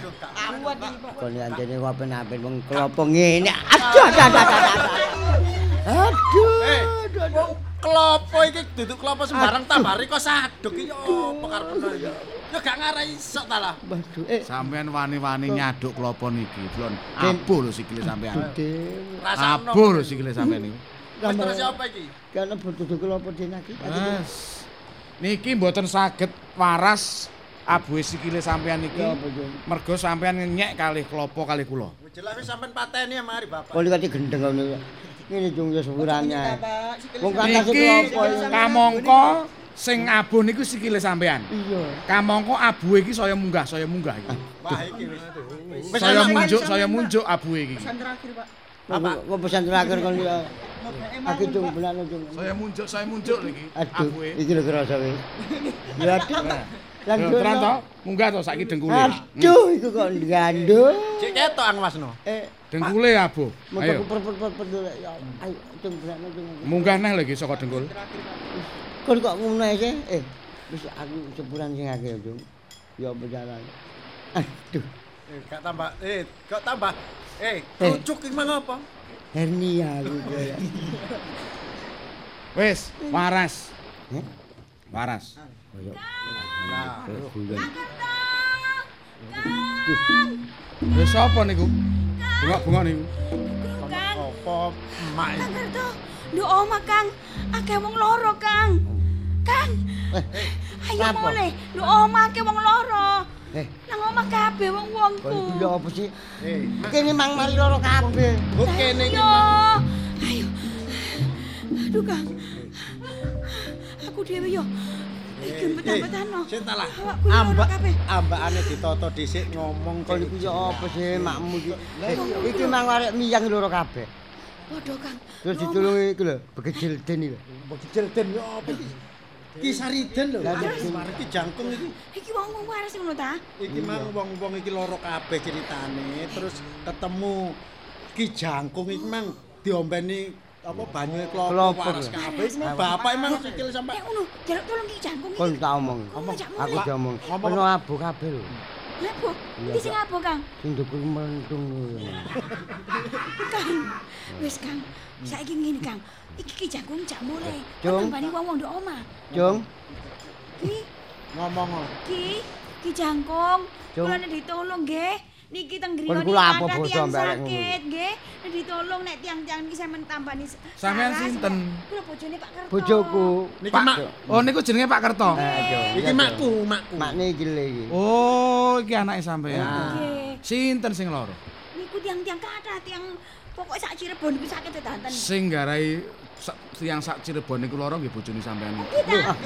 Speaker 2: Kon anjene kok apen-apen wong klopo ngene. Aduh, aduh, aduh, aduh. Aduh.
Speaker 1: Klopo iki duduk klopo sembarang tambari kok saduk iki opo karepno iki. Ya gak ngarai iso ta lah.
Speaker 2: Waduh, eh.
Speaker 8: Sampean wani-wani nyaduk klapa niki, Blon. Abuh lho sikile.
Speaker 1: Rasakno.
Speaker 8: Abuh lho sikile sampean niku.
Speaker 1: Wis terus apa iki?
Speaker 2: Karena duduk klopo dene iki.
Speaker 8: Wes. Niki mboten saged waras abuhe sikile sampean niki.
Speaker 2: Ya Jung?
Speaker 8: Mergo sampean ngenyek kalih klapa kalih kula.
Speaker 1: Jelas wis sampean pateni ya mari Bapak.
Speaker 2: Kok kate gendeng ngono. Ngene Jung ya sepurane. Wong
Speaker 8: Niki
Speaker 2: klopo.
Speaker 8: kamangka sing abuh niku sikile sampean.
Speaker 2: Iya.
Speaker 8: Kamangka abuhe iki saya munggah, saya munggah iki.
Speaker 1: Wah iki wis. Wis
Speaker 8: Saya munjuk, saya munjuk abuhe iki.
Speaker 6: Pesan terakhir, Pak.
Speaker 2: Apa? Kok pesan terakhir kon ya. Aku.
Speaker 8: Saya munjuk, saya munjuk niki
Speaker 2: Aduh, iki lho kerasa wis. Ya aduh.
Speaker 8: Yo, tenan to? Munggah to saiki dengkule.
Speaker 2: Aduh, iku kok gandul.
Speaker 1: Cek ketok angwasno.
Speaker 2: Eh,
Speaker 8: Dengkule Ayo.
Speaker 2: per dulu. Ya, ayo benakno Jung.
Speaker 8: Munggah neh lagi saka dengkul.
Speaker 2: Kon kok ngono sih? Eh, wis aku sepuran sing akeh Jung. Ya apa jalan. Aduh,
Speaker 1: Eh, gak tambah eh gak tambah. Eh,
Speaker 2: Eh.
Speaker 1: kucuk iki mang apa?
Speaker 2: hernia aku ya.
Speaker 8: Wis, waras.
Speaker 2: Heh?
Speaker 8: Waras.
Speaker 2: Koyo
Speaker 1: Nah,
Speaker 2: bulan.
Speaker 8: Wis sapa niku? Bengok-bengok niku.
Speaker 9: Kang,
Speaker 1: apa emak
Speaker 9: Kang? Kerto. Nduk oma Kang, akeh wong loro Kang. Kang. Ayo
Speaker 2: Apa?
Speaker 9: mulai, nduk oma akeh wong loro.
Speaker 2: Eh,
Speaker 9: Nang omah kabeh
Speaker 2: kon
Speaker 9: wong-wongku.
Speaker 2: iku ya apa sih?
Speaker 1: Eh,
Speaker 2: Kene mang mari loro kabeh.
Speaker 1: kok kene iki
Speaker 9: Ayo. Ayo. Aduh Kang. Aku dhewe yo. Iki.
Speaker 1: Sing lah. Ambak ambakane ditoto dhisik ngomong
Speaker 2: Kon iku ya apa sih makmu iki? Eh, iki mang arek miyang loro kabeh.
Speaker 9: Padha Kang.
Speaker 2: Terus ditulungi iku lho, begejil den iki.
Speaker 1: Begijel den yo apa iki? Ki Sariden lho.
Speaker 2: Lah, iya.
Speaker 1: Mari ki jangkung iki.
Speaker 9: Iki wong-wong waras ngono ta?
Speaker 1: Iki mang wong-wong iki loro kabeh ceritane terus ketemu Ki Jangkung iki mang diombeni apa banyu klopo
Speaker 2: Klopo,
Speaker 1: waras kabeh. Iki mang bapak emang sikil sampe
Speaker 9: Nek ngono, jaluk tolong Ki Jangkung
Speaker 2: Kon
Speaker 9: iki.
Speaker 2: tak omong. Aku diomong.
Speaker 1: Ngomong
Speaker 2: Ono abu kabeh lho.
Speaker 9: Lah, Bu. Iki sing apa, Kang?
Speaker 2: Sing dhuwur melentung.
Speaker 9: Kang, wis Kang, saiki ngene Kang. Iki Ki Jangkung jak mulai.
Speaker 2: Jung.
Speaker 9: Wong-wong ndok omah.
Speaker 2: Jung,
Speaker 9: Ki,
Speaker 1: ngomong
Speaker 9: Ki, Ki Jangkung, kula nek ditolong nggih. Niki teng griya
Speaker 2: kula apa
Speaker 9: tiang
Speaker 2: mbak, arek
Speaker 9: sakit nggih. Nek ditolong nek tiang-tiang iki sampean tambani
Speaker 8: Sampean sinten?
Speaker 9: Kula bojone Pak Kerto.
Speaker 2: bojoku.
Speaker 1: Niki mak
Speaker 8: Oh niku jenenge Pak Kerto.
Speaker 1: Iki makku, makku.
Speaker 2: Makne iki lho iki.
Speaker 8: Oh, iki anake sampean.
Speaker 9: Nggih.
Speaker 8: Sinten sing loro?
Speaker 9: Niku tiang tiang kathah tiang pokok sak Cirebon iku sakit tetanten.
Speaker 8: Sing garai sak tiyang sak Cirebon niku loro nggih bojone sampean.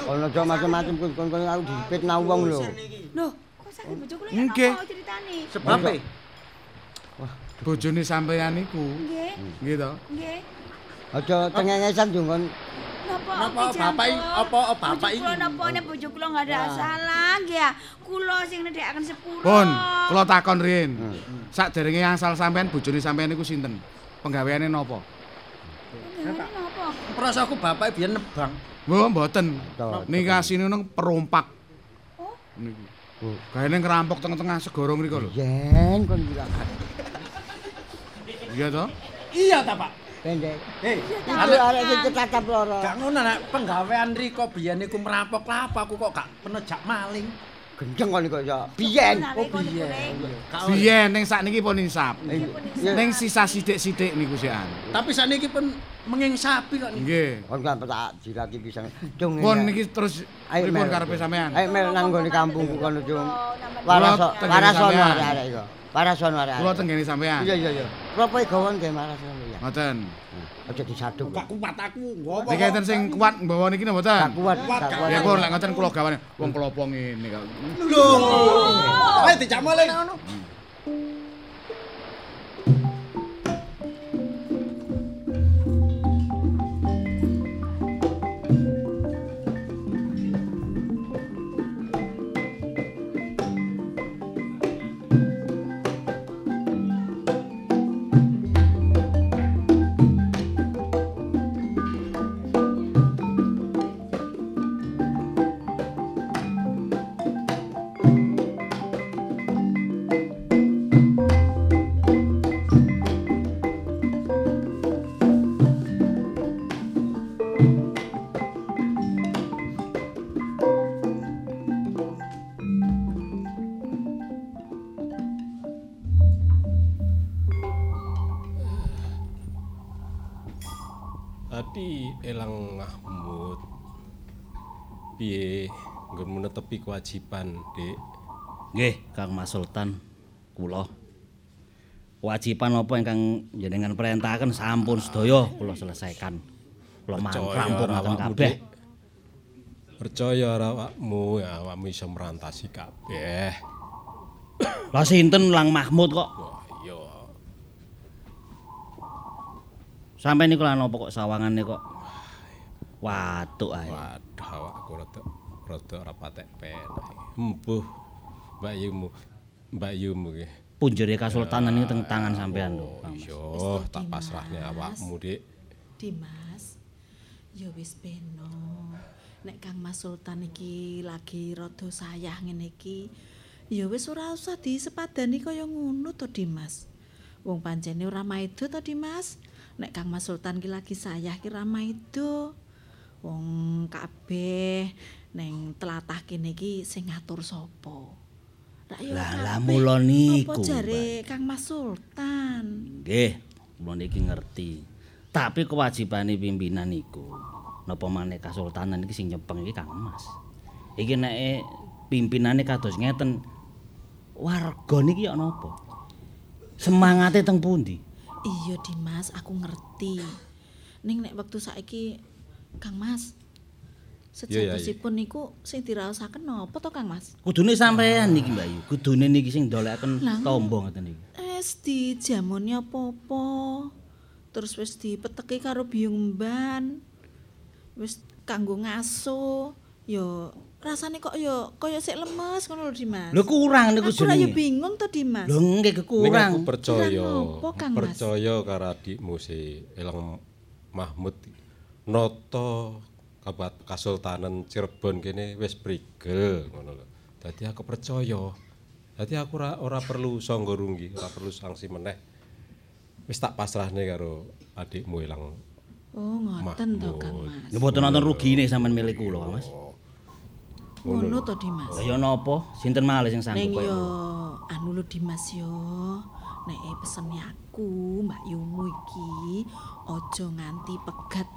Speaker 2: Ono aja macam-macam kon kon aku dipitnah wong lho.
Speaker 9: Loh, kok sakit bojo kula ya
Speaker 8: Nggih.
Speaker 9: apa ceritane?
Speaker 1: Sebab e
Speaker 8: Bojone sampean niku.
Speaker 9: Nggih,
Speaker 8: Nggih to?
Speaker 9: nggih.
Speaker 2: Aja cengengesan yo kon
Speaker 9: Napa
Speaker 1: Napa
Speaker 9: Ki
Speaker 1: bapak apa bapak iki?
Speaker 9: Kula napa nek bojo kula enggak ada salah nggih ya. Kula sing nedhekaken sepuro.
Speaker 8: Pun, kula takon riyin. Sakderenge asal sampean bojone sampean niku sinten? Penggaweane napa?
Speaker 9: Ngene napa?
Speaker 1: prasaku bapak biyen nebang.
Speaker 8: Lho mboten.
Speaker 2: To.
Speaker 8: Niki asine nang perompak.
Speaker 9: Oh.
Speaker 8: Niku.
Speaker 2: Oh.
Speaker 8: Gaene ngerampok tengah-tengah segara mriku lho.
Speaker 2: yen kon bilang
Speaker 8: Iya to?
Speaker 1: Iya ta, Pak?
Speaker 2: pendek.
Speaker 1: Hei,
Speaker 2: Iki arek sing ketatap loro.
Speaker 1: gak ngono nek penggawean riko biyen niku merampok apa aku kok gak penejak maling.
Speaker 2: Gendeng kon kok ya. Biyen.
Speaker 9: Oh,
Speaker 1: biyen.
Speaker 8: Biyen ning sakniki pun insap. Ning sisa sithik-sithik niku sian.
Speaker 1: Tapi sakniki pun menging sapi kok niki.
Speaker 8: Nggih.
Speaker 2: Kon kan tak jiraki pisang. Cung.
Speaker 8: Pun niki terus pripun karepe sampean?
Speaker 2: Ayo mel nang nggone kampungku kono cung. Waraso,
Speaker 8: tenggene
Speaker 2: warasono arek iku. Warasono arek.
Speaker 8: Kula tenggene sampean.
Speaker 2: Iya iya iya. Propo gawon ge warasono ya.
Speaker 8: Ngoten.
Speaker 2: Aja disaduk.
Speaker 1: Gak kuat aku. Ngopo?
Speaker 8: Niki enten sing kuat mbawa niki napa mboten?
Speaker 2: Gak kuat, gak kuat.
Speaker 8: Ya pun lek ngoten kula gawane wong kelopo ngene kok.
Speaker 1: Lho. Ayo ngono.
Speaker 10: Netepi kewajiban, Dik?
Speaker 3: Nggih, Kang Mas Sultan, kula. Kewajiban apa ingkang jenengan perintahaken sampun sedaya kula selesaikan. Kula
Speaker 10: Percaya
Speaker 3: rampung
Speaker 10: awakmu,
Speaker 3: kabeh.
Speaker 10: Percaya awakmu, ya awakmu iso merantasi kabeh.
Speaker 3: Lah sinten Lang Mahmud kok?
Speaker 10: Wah, iya.
Speaker 3: Sampai niku lan apa kok sawangane kok watuk ae.
Speaker 10: Waduh, awakku rada rada ora patek penak. Empuh. Mbak Yumu. Mbak Yumu nggih.
Speaker 3: Punjere kasultanan niku teng tangan sampean lho.
Speaker 10: Oh iya, tak pasrahne awakmu, Dik.
Speaker 11: Dimas, ya wis beno. Nek Kang Mas Sultan iki lagi rada sayah ngene iki, ya wis ora usah disepadani kaya ngono to Dimas. Wong pancene ora maido to Dimas. Nek Kang Mas Sultan ki lagi sayah ki ora maido. Wong kabeh neng tlatah kene iki sing ngatur sapa? Lah
Speaker 3: Lah mula niku.
Speaker 11: Apa jare Kang Mas Sultan?
Speaker 3: Nggih, kula niki ngerti. Tapi kewajibane pimpinan niku napa maneh kasultanan iki sing nyepeng iki Kang Mas. Iki nek pimpinane kados ngeten warga niki ya napa? Semangate teng pundi?
Speaker 11: Iya Dimas, aku ngerti. Ning nek wektu saiki Kang Mas sejatosipun niku sing diraosaken napa to Kang Mas?
Speaker 3: Kudune sampean niki Mbak Yu, kudune niki sing ndolekaken tombo ngoten niku.
Speaker 11: Es dijamoni apa-apa. Terus wis dipeteki karo biyung mban. Wis kanggo ngaso. Ya rasane kok ya kaya sik lemes ngono lho Dimas.
Speaker 3: Lho kurang niku
Speaker 11: Aku ya
Speaker 3: jenenge.
Speaker 11: bingung to Dimas.
Speaker 3: Lho nggih
Speaker 10: Ning
Speaker 3: kekurang.
Speaker 10: aku percaya,
Speaker 11: Kurang apa, Kang Mas?
Speaker 10: percaya karo adikmu si Elang Mahmud noto kabat kasultanan Cirebon kene wis prigel ngono lho. Dadi aku percaya. Dadi aku ora ora perlu sangga runggi, ora perlu sanksi meneh. Wis tak pasrahne karo adikmu Elang.
Speaker 11: Oh, ngoten to Kang Mas.
Speaker 3: Lho mboten nonton rugine sampean milih kula, Mas.
Speaker 11: Ngono to Dimas.
Speaker 3: Lah ya napa? Sinten malih sing
Speaker 11: Ning
Speaker 3: sanggup
Speaker 11: yo
Speaker 3: kaya
Speaker 11: anu lho Dimas yo. Nek pesene aku Mbak Yumu iki aja nganti pegat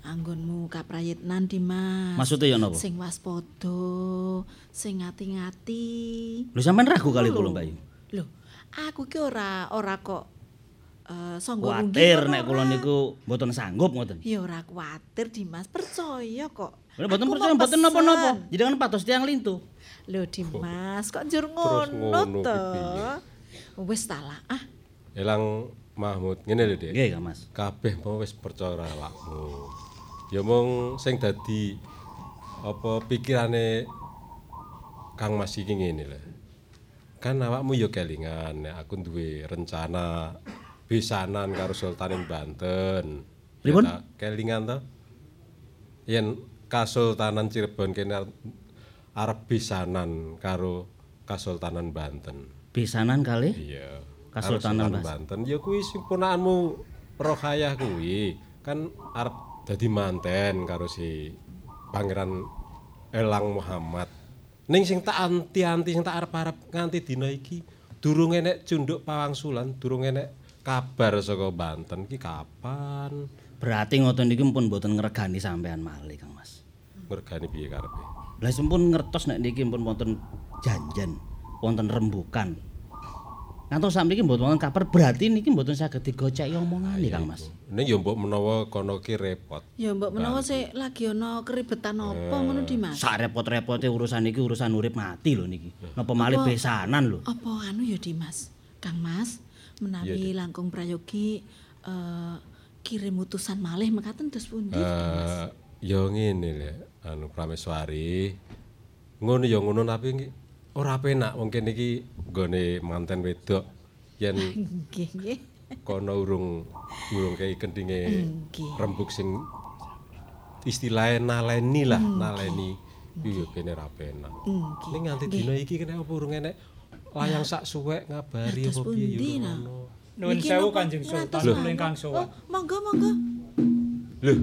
Speaker 11: anggonmu kaprayitnan Dimas.
Speaker 3: Maksudnya ya napa?
Speaker 11: Sing waspada, sing ngati-ngati.
Speaker 3: Lho sampean ragu kali kula Mbak Yu.
Speaker 11: Lho, aku ki ora ora kok eh sangga
Speaker 3: Kuwatir nek kula niku mboten sanggup ngoten.
Speaker 11: Ya ora kuwatir Dimas, percaya kok.
Speaker 3: Lha mboten percaya mboten napa-napa. Jenengan pados tiang lintu.
Speaker 11: Lho Dimas, kok njur ngono to? Wis ta lah. Ah,
Speaker 10: Elang Mahmud ngene lho, Dik.
Speaker 3: Nggih, Mas.
Speaker 10: Kabeh mau wis percaya awakmu. Ya mung sing dadi apa pikirane Kang Mas iki ngene lho. Kan awakmu ya kelingan aku duwe rencana besanan karo Sultanin Banten.
Speaker 3: Pripun?
Speaker 10: Kelingan to? Yen Kasultanan Cirebon kene arep- besanan karo Kasultanan Banten.
Speaker 3: Besanan kali
Speaker 10: Iya.
Speaker 3: Kasultanan
Speaker 10: Banten. Ya kuwi sing ponakanmu Rokhayah kuwi. Kan arep dadi manten karo si Pangeran Elang Muhammad. Ning sing tak anti-anti sing tak arep-arep nganti dina iki durung enek cunduk pawangsulan, durung enek kabar saka Banten iki kapan
Speaker 3: Berarti ngoten niki pun mboten ngregani sampean malih, Kang Mas.
Speaker 10: mergani piye karepe.
Speaker 3: Lah sampun ngertos nek niki pun wonten janjen, wonten rembukan. Ngantos sakniki mboten wonten kabar, berarti niki mboten saged digoceki omongane, Kang Mas.
Speaker 10: Ning ya mbok menawa kono ki repot.
Speaker 11: ya mbok menawa sik lagi ana keribetan apa ngono Dimas.
Speaker 3: Sak repot-repote urusan iki urusan urip mati lho niki. Napa malih besanan lho.
Speaker 11: Apa anu ya Dimas? Kang Mas, menawi langkung prayogi eh kirim utusan malih mekaten dos pundi?
Speaker 10: Eh ya ngene lho, anu Prameswari. Ngono ya ngono tapi ora penak wong kene iki nggone manten wedok yen
Speaker 11: Nggih, nggih.
Speaker 10: kono urung urung kei kendinge rembug sing istilahnya naleni lah, naleni. Iya kene ra penak. Ning nganti dina iki kene apa urung enek layang sak suwek ngabari apa piye ono.
Speaker 4: Nuwun sewu Kanjeng Sultan
Speaker 11: mawon?
Speaker 4: ingkang sowan.
Speaker 11: Oh, monggo monggo.
Speaker 10: Lho.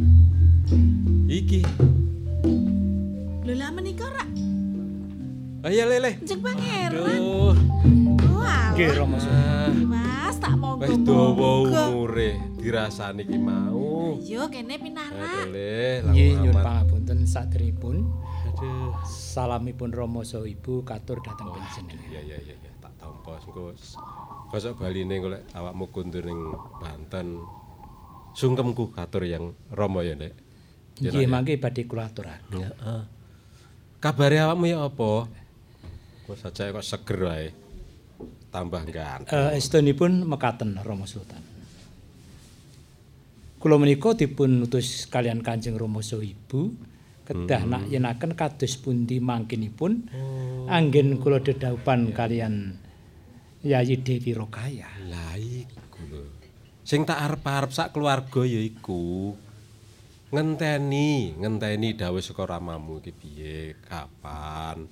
Speaker 10: Iki.
Speaker 11: Lho lah ora
Speaker 10: Ayo lele.
Speaker 11: Njeng Pangeran.
Speaker 4: Nggih Rama.
Speaker 11: Mas tak monggo.
Speaker 10: Wis dawa umure dirasani ki mau.
Speaker 11: Ayo kene pinara.
Speaker 10: Aduh le,
Speaker 4: Nggih nyuwun pangapunten saderipun.
Speaker 10: Aduh.
Speaker 4: Salamipun Rama saha Ibu katur dhateng panjenengan.
Speaker 10: Iya iya iya iya, tak tampa engko kosok baline golek awakmu kundur ning Banten. Sungkemku katur yang Rama ya, Nek. Ya,
Speaker 4: Nggih
Speaker 10: ya.
Speaker 4: mangke badhe kula aturaken.
Speaker 10: Heeh. Kabare awakmu ya apa? Saja kok seger wae. Tambah ganteng.
Speaker 4: Eh estunipun mekaten Rama Sultan. Kula menika dipun utus kalian Kanjeng Rama saha Ibu kedah nak yenaken kados pundi mangkinipun anggen kula dedaupan kalian Yayi Dewi Rokaya.
Speaker 10: Lah iku lho. Sing tak arep-arep sak keluarga ya iku. Ngenteni, ngenteni dawuh saka ramamu iki piye, kapan.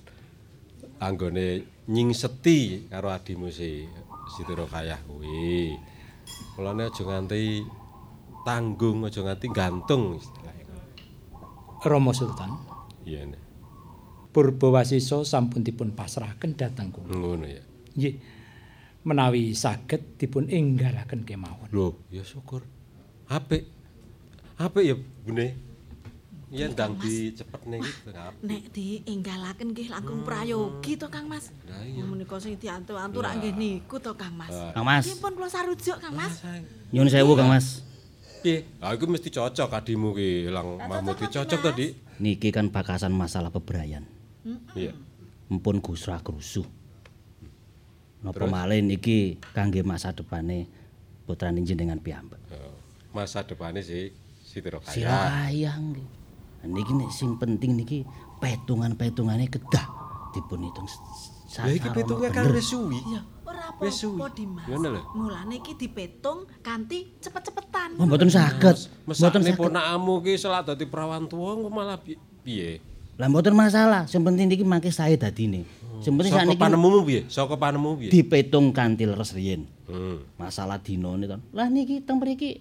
Speaker 10: Anggone nyingseti karo adimu si Siti Rokayah kuwi. Mulane aja nganti tanggung, aja nganti gantung istilahnya.
Speaker 4: Rama Sultan.
Speaker 10: Iya nek.
Speaker 4: Purbawasisa sampun dipun pasrahaken dhateng kula.
Speaker 10: Ngono ya.
Speaker 4: Nggih. Menawi saged dipun enggalaken kemawon.
Speaker 10: Lho, ya syukur. Apik. Apik ya, Bune. Yen ndang dicepetne iki ngap.
Speaker 11: Nek dienggalaken nggih langkung prayogi to Kang Mas.
Speaker 10: Lah iya.
Speaker 11: Menika sing diantu-antu rak nggih niku to Kang Mas.
Speaker 3: Kang Mas,
Speaker 11: Nggih pun kula sarujuk Kang Mas.
Speaker 3: nyuwun sewu Kang Mas.
Speaker 10: Piye? Ah iku mesti cocok adimu ki, Lang Mahmud ki cocok to, Dik?
Speaker 3: Niki kan bakasan masalah bebrayan.
Speaker 10: Iya.
Speaker 3: Mpun gusra grusuh. Napa malih niki kangge masa depane putrane jenengan piyambak.
Speaker 10: Oh, Masa depane si Siti Rokaya.
Speaker 3: Silayang nggih. Niki nek sing penting niki petungan-petungane kedah dipun hitung
Speaker 10: Lah iki pitunge kan wis suwi.
Speaker 11: Ya, ora apa-apa Dimas. Mulane iki dipetung kanthi cepet-cepetan.
Speaker 3: Oh, mboten saged. Mboten
Speaker 10: ponakmu ki selak dadi perawan tuwa malah pi- piye?
Speaker 3: Lah mboten masalah, sing penting niki mangke sae dadine. Sing penting
Speaker 10: Saka
Speaker 3: sakniki
Speaker 10: panemumu piye? Saka panemumu piye?
Speaker 3: dipetung kanthi leres riyin.
Speaker 10: Hmm.
Speaker 3: Masalah dinane to. Lah niki teng mriki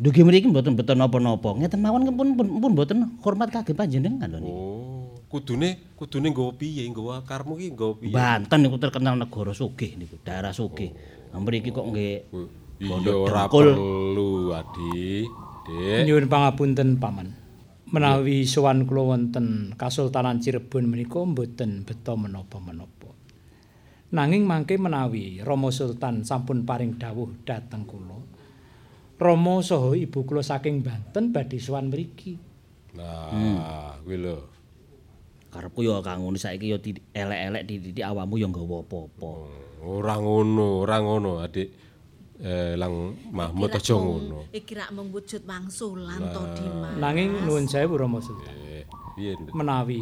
Speaker 3: Dugi mriki mboten beton napa-napa. Ngeten mawon pun pun, pun mboten hormat kagem panjenengan lho niki.
Speaker 10: Oh, kudune kudune nggawa piye? Nggawa karmu ki nggawa piye?
Speaker 3: Banten niku terkenal negara sugih niku, daerah sugih. Nah, mriki kok nggih
Speaker 10: Iya
Speaker 3: Pondok
Speaker 10: ora perlu, Adi. Dik.
Speaker 4: Nyuwun pangapunten Paman. Menawi sowan kula wonten Kasultanan Cirebon menika mboten beta menapa-menapa. Nanging mangke menawi Rama Sultan sampun paring dawuh dhateng kula. Rama saha ibu kula saking Banten badhe sowan mriki.
Speaker 10: Nah, kuwi lho.
Speaker 3: Karepku ya kang ngono saiki ya di- elek-elek dididik awakmu ya nggawa apa-apa.
Speaker 10: Ora ngono, ora ngono, Adik. Eh, Lang Mahmud aja ngono.
Speaker 11: Iki rak mung wujud wangsulan to Dimas.
Speaker 4: Nanging nuwun sewu Rama Sultan.
Speaker 10: Eh, piye?
Speaker 4: Menawi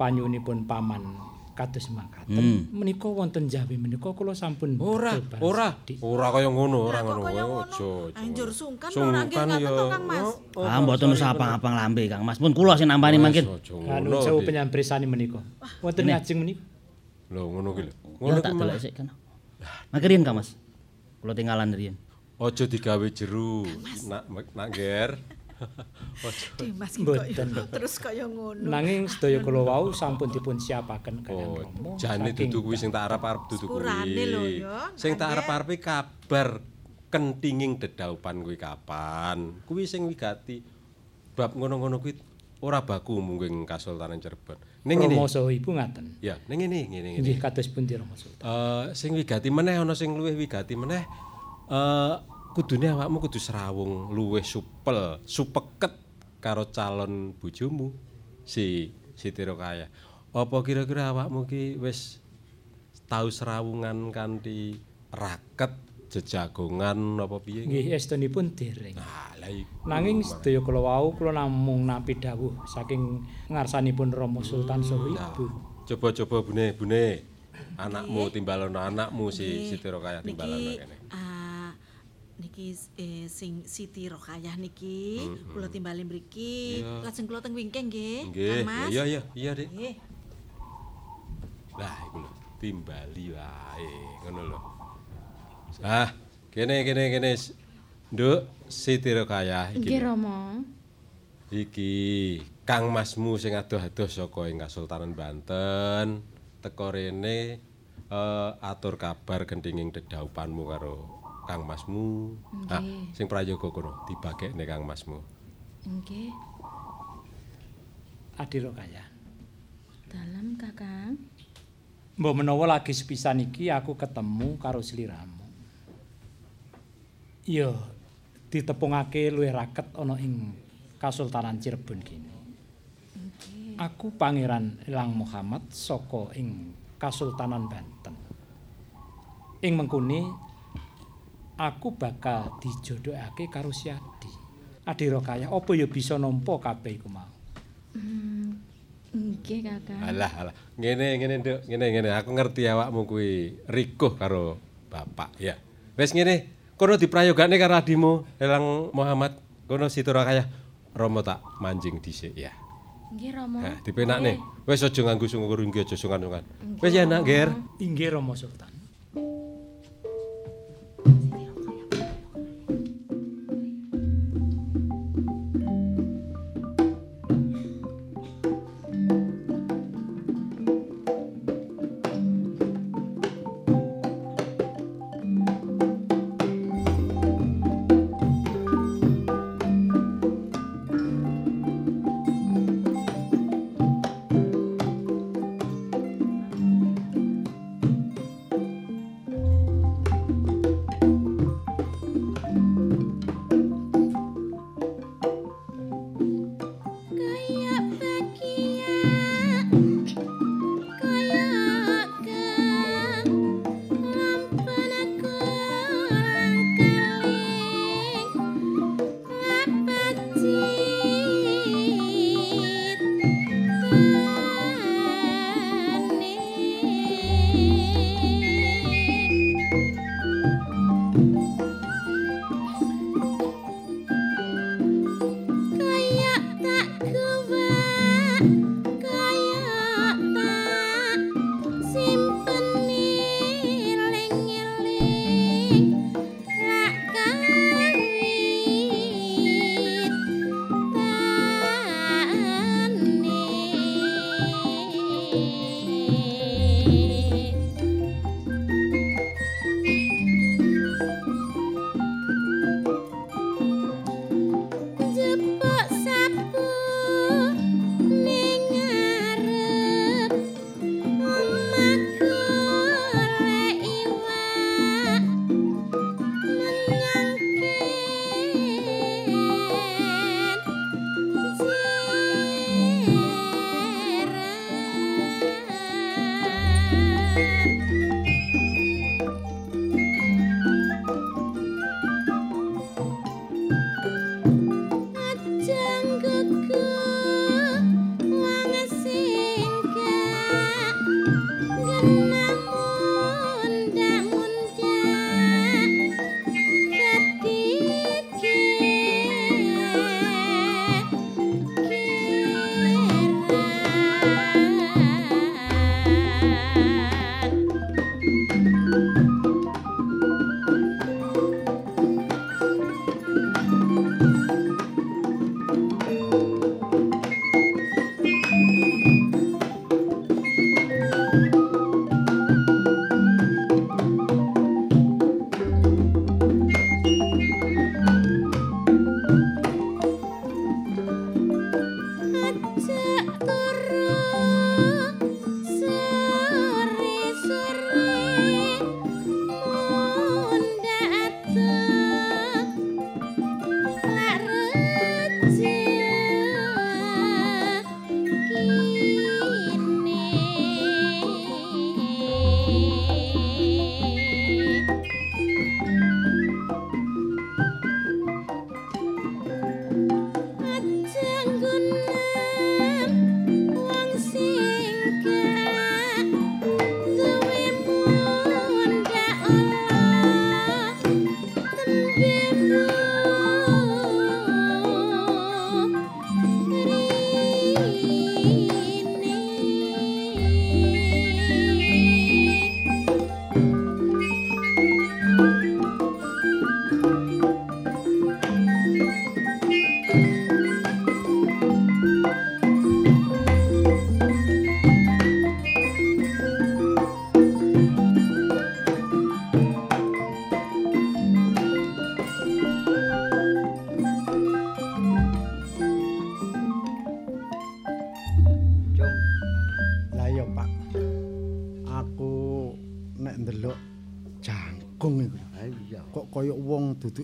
Speaker 4: panyunipun paman kados mangkaten
Speaker 3: Hmm.
Speaker 4: menika wonten jawi menika kula sampun
Speaker 10: Ora, ora. Ora kaya ngono, ora ngono.
Speaker 11: ngono?
Speaker 10: ojo.
Speaker 11: Anjur sungkan ora nggih ngaten Kang Mas.
Speaker 10: Oh, oh,
Speaker 3: Ah, mboten usah
Speaker 10: sorry,
Speaker 3: abang-abang lambe Kang Mas. Pun kula sing nampani mangkin.
Speaker 4: Anu
Speaker 10: Dik.
Speaker 4: penyambresani menika. Wonten
Speaker 3: Ini.
Speaker 4: ngajeng menika.
Speaker 10: Lho, ngono ki lho. Ngono
Speaker 3: tak
Speaker 10: ki
Speaker 3: delok
Speaker 10: malah.
Speaker 3: sik kan. Mangke riyen Kang Mas. Kula tinggalan riyen.
Speaker 10: Ojo digawe jeru. Nak nak ger.
Speaker 11: Dimas iki
Speaker 4: Mboten.
Speaker 11: kok terus kaya ngono.
Speaker 4: Nanging sedaya kula wau sampun dipun siapaken kalian
Speaker 10: Oh,
Speaker 4: Rama.
Speaker 10: jane dudu kuwi sing tak arep-arep dudu kuwi. Sing tak
Speaker 11: Ngger.
Speaker 10: arep-arepe kabar kentinging dedaupan kuwi kapan. Kuwi sing wigati bab ngono-ngono kuwi ora baku mungkin Kasultanan Cirebon. Ning ngene.
Speaker 4: Saha ibu ngaten.
Speaker 10: Ya, ning ngene, ngene ngene.
Speaker 4: Nggih kados pundi Rama Sultan.
Speaker 10: Eh sing wigati meneh ana sing luwih wigati meneh eh kudune awakmu kudu serawung luwih supel, supeket karo calon bojomu si Siti Rokaya. Apa kira-kira awakmu ki wis tau serawungan kanthi raket jejagongan apa piye?
Speaker 4: Nggih estunipun dereng.
Speaker 10: Nah.
Speaker 4: Nanging sedaya kula wau kula namung nampi dawuh saking ngarsanipun Rama Sultan saha
Speaker 10: Nah,
Speaker 4: ibu.
Speaker 10: Coba-coba bune, bune. Anakmu timbalono anakmu si. Siti Rokaya timbalono kene.
Speaker 11: Niki eh, sing Siti Rokayah niki kula timbali mriki
Speaker 10: Iya.
Speaker 11: lajeng kula teng wingking nggih
Speaker 10: Nggih,
Speaker 11: Kang Mas
Speaker 10: iya iya iya Dik.
Speaker 11: Nggih.
Speaker 10: Lah iku lho, timbali wae ngono lho. Ah, kene kene kene Nduk Siti Rokayah iki.
Speaker 9: Nggih. Rama.
Speaker 10: Iki Kang Masmu sing adoh-adoh saka ing Kasultanan Banten teko rene eh, atur kabar gendinging dedaupanmu karo Kang Masmu. Ah,
Speaker 9: Nggih.
Speaker 10: sing prayoga kono dibagekne Kang Masmu.
Speaker 9: Nggih.
Speaker 4: Adira kaya.
Speaker 9: Dalam Kakang.
Speaker 4: Mbok menawa lagi sepisan iki aku ketemu karo sliramu. Iya, ditepungake luwih raket ana ing Kasultanan Cirebon kene. Aku Pangeran Elang Muhammad saka ing Kasultanan Banten. Ing mengkune aku bakal dijodohake karo Siadi. Adira kaya apa ya bisa nampa kabeh iku mau.
Speaker 9: Hmm, Nggih Kakang.
Speaker 10: Alah alah. Ngene ngene Nduk, ngene ngene aku ngerti awakmu kuwi rikuh karo bapak ya. Wis ngene, kono diprayogane karo adimu Elang Muhammad. Kono Siti Rokayah Romo tak manjing dhisik ya.
Speaker 9: Nggih Rama.
Speaker 10: Nah, dipenakne. Wis aja nganggo sungur nggih aja sungan-sungan. Wis ya nak, Ger.
Speaker 4: Inggih Rama Sultan.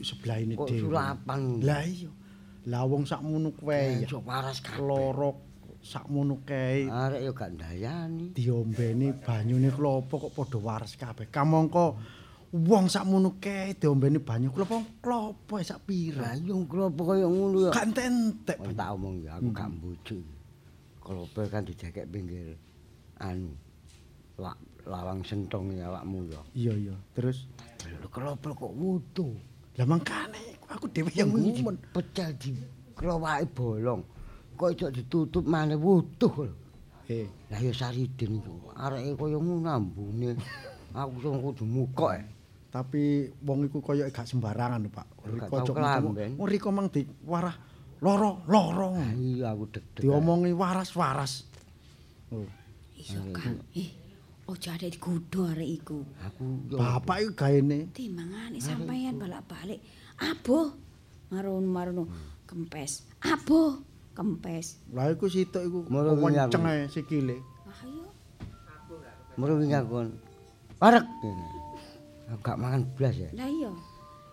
Speaker 1: Wong duduk sebelah ini
Speaker 2: Kok
Speaker 1: dhewe.
Speaker 2: sulapan.
Speaker 1: Lah iya. Lah wong sakmono kuwe ya.
Speaker 2: Sok waras kabeh.
Speaker 1: Loro sakmono kae
Speaker 2: Arek yo gak ndayani.
Speaker 1: diombeni banyune klopo kok padha waras kabeh. Kamangka wong sakmono kae diombeni banyu klopo klopo sak pira.
Speaker 2: Lah yo klopo kaya ngono ya.
Speaker 1: Gak entek.
Speaker 2: Tak omong ya aku gak mbojo. Klopo kan didekek pinggir anu. Lawang sentong ya awakmu ya.
Speaker 1: Iya iya. Terus
Speaker 2: Lho klopo kok wudu.
Speaker 1: Lah mangkane aku dhewe yang ngumun.
Speaker 2: Pecel di klowake bolong. Kok iso ditutup maneh wuduh lho.
Speaker 1: Eh,
Speaker 2: Lah ya Saridin iku areke kaya ngono ambune. Aku sing kudu mukok. eh.
Speaker 1: tapi wong iku kaya gak sembarangan Pak. Riko cok ngomong, Riko mang diwarah loro-loro.
Speaker 2: Ah, Iya aku deg-deg.
Speaker 1: Diomongi waras-waras. Oh,
Speaker 9: Iya, Kang. Eh, ojo ada digudo arek iku.
Speaker 2: Aku
Speaker 1: bapak iku gaene
Speaker 9: Timbangane sampeyan balak-balik. Aboh marono-marono kempes. Aboh kempes.
Speaker 1: Lah iku sitok iku wenceng ae sikile.
Speaker 9: Wah iya.
Speaker 2: Moro wingi aku kon. Parek. ngene. Aku gak mangan blas ya.
Speaker 9: Lah iya.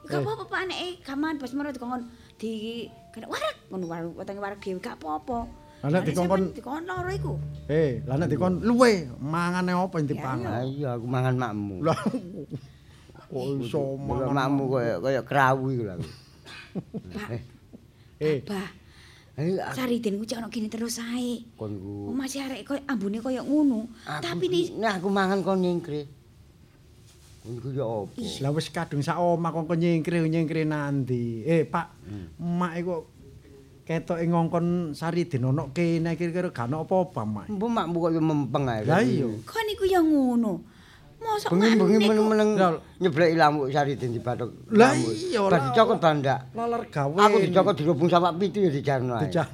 Speaker 9: Iku apa-apa Pak nek eh gaman bos mero dikongkon di kena warak ngono warung wetenge warak dhewe gak apa-apa.
Speaker 1: Lah nek dikongkon-
Speaker 9: dikongkon loro iku.
Speaker 1: Eh, lah nek dikon luwe mangane apa yang dipangan?
Speaker 2: Lah iya aku mangan makmu.
Speaker 1: Lah kok iso mangan
Speaker 2: makmu kaya kaya krawu iku lho aku.
Speaker 9: Pak.
Speaker 1: Eh,
Speaker 9: Bah,
Speaker 2: Eh,
Speaker 9: Saridin ku cek ono gini terus ae.
Speaker 2: kon
Speaker 9: Oh,
Speaker 2: ku.
Speaker 9: masih arek koyo ambune koyo ngono. Tapi
Speaker 2: nek aku mangan kon nyingkre. Iku ya apa?
Speaker 1: lah wis kadung sak omah kok nyingkre nyingkre nanti. Eh, Pak,
Speaker 2: Hmm.
Speaker 1: emak iku ketoke ngongkon Saridin ono kene kira-kira gak ono apa-apa, Mak.
Speaker 2: Mbok makmu kok yo mempeng ae.
Speaker 1: Lah iya.
Speaker 9: kon iku ya ngono. Mosok
Speaker 2: Bengi-bengi
Speaker 9: maneh ku-
Speaker 2: meneng-meneng
Speaker 1: Lah.
Speaker 2: nyebleki lamuk Saridin dibathok.
Speaker 1: Lah
Speaker 2: lamuk.
Speaker 1: iya, lah.
Speaker 2: dicokot bandak.
Speaker 1: Laler gawe.
Speaker 2: Aku dicokot dirubung sama pitu ya dijarno ae.
Speaker 1: Dijar-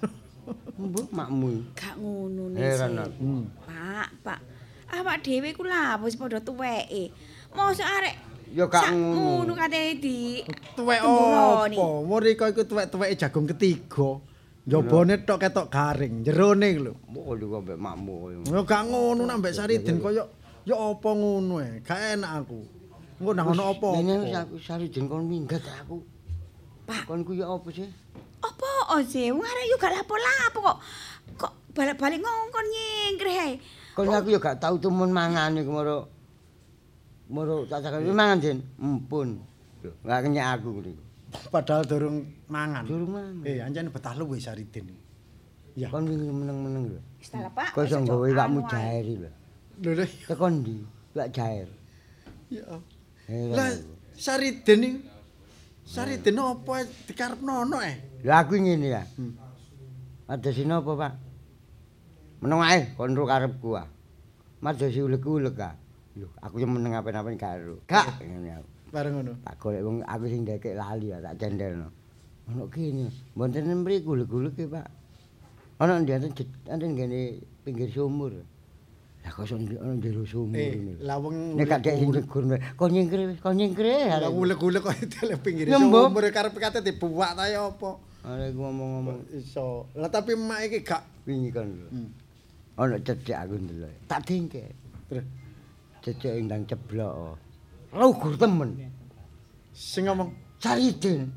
Speaker 2: Mbok makmu.
Speaker 9: gak ngono
Speaker 2: aku.
Speaker 1: Hmm.
Speaker 9: Pak, Pak. Awak dhewe ku lah wis padha tuweke. Mosok arek
Speaker 2: Ya gak ngono.
Speaker 9: ngono katene di
Speaker 1: Tuwek apa? Mriko iku tuwek-tuweke jagung ketiga. Njabane tok ketok garing, jerone lho.
Speaker 2: Lho kok mbek makmu.
Speaker 1: Ya gak ngono nak mbek Saridin koyo ya apa ngono e. Gak enak aku. Engko nang ono apa?
Speaker 2: Wis aku Saridin kon minggat aku.
Speaker 9: Pak.
Speaker 2: Kon ku ya apa sih?
Speaker 9: apa oh sih? Wong arek yo gak lapo-lapo kok. Kok balik-balik ngongkon nyengkreh ae.
Speaker 2: Kon aku ya gak tau temen mangan iku moro. Moro tak cakap mangan Din. Empun. Gak kenyek aku niku.
Speaker 1: Padahal durung mangan.
Speaker 2: Durung mangan.
Speaker 1: Eh, anjane betah luwe Saridin. Ya.
Speaker 2: Kon wingi meneng-meneng lho.
Speaker 9: Wis ta lah, Pak.
Speaker 2: Kok iso
Speaker 9: Wis,
Speaker 2: nggawe
Speaker 9: Cok.
Speaker 2: iwakmu jair lho.
Speaker 1: Lho lho.
Speaker 2: Tekon ndi? Iwak jair.
Speaker 1: Ya. Lah. Saridin iki Saridin apa dikarepno ono eh?
Speaker 2: Lah aku ngene ya. Ada sini apa, Pak? Meneng ae kon ro karepku ah. Majo si ulek-ulek ah. Lho, aku yo meneng apa-apa karo. Gak ngene aku.
Speaker 1: Bareng ngono.
Speaker 2: Tak golek wong aku sing ndekek lali ya tak cendelno. Ono kene. Mboten mriku ulek-ulek e, Pak. Ono enten enten ngene pinggir sumur. Lah kok iso ono jero sumur
Speaker 1: Eh,
Speaker 2: ini.
Speaker 1: lah wong
Speaker 2: Nek gak sing kon nyingkre wis, kon nyingkre.
Speaker 1: Lah ulek-ulek kok tele pinggir sumur karep kate dibuak ta ya apa?
Speaker 2: Arek ngomong-ngomong
Speaker 1: Iso. Lah tapi emak iki gak
Speaker 2: wingi kan.
Speaker 1: Hmm.
Speaker 2: Ono cecek aku ndelok. Tak dingke.
Speaker 1: Terus
Speaker 2: Cecek ndang ceblok. Lugur temen.
Speaker 1: sing ngomong
Speaker 2: Saridin.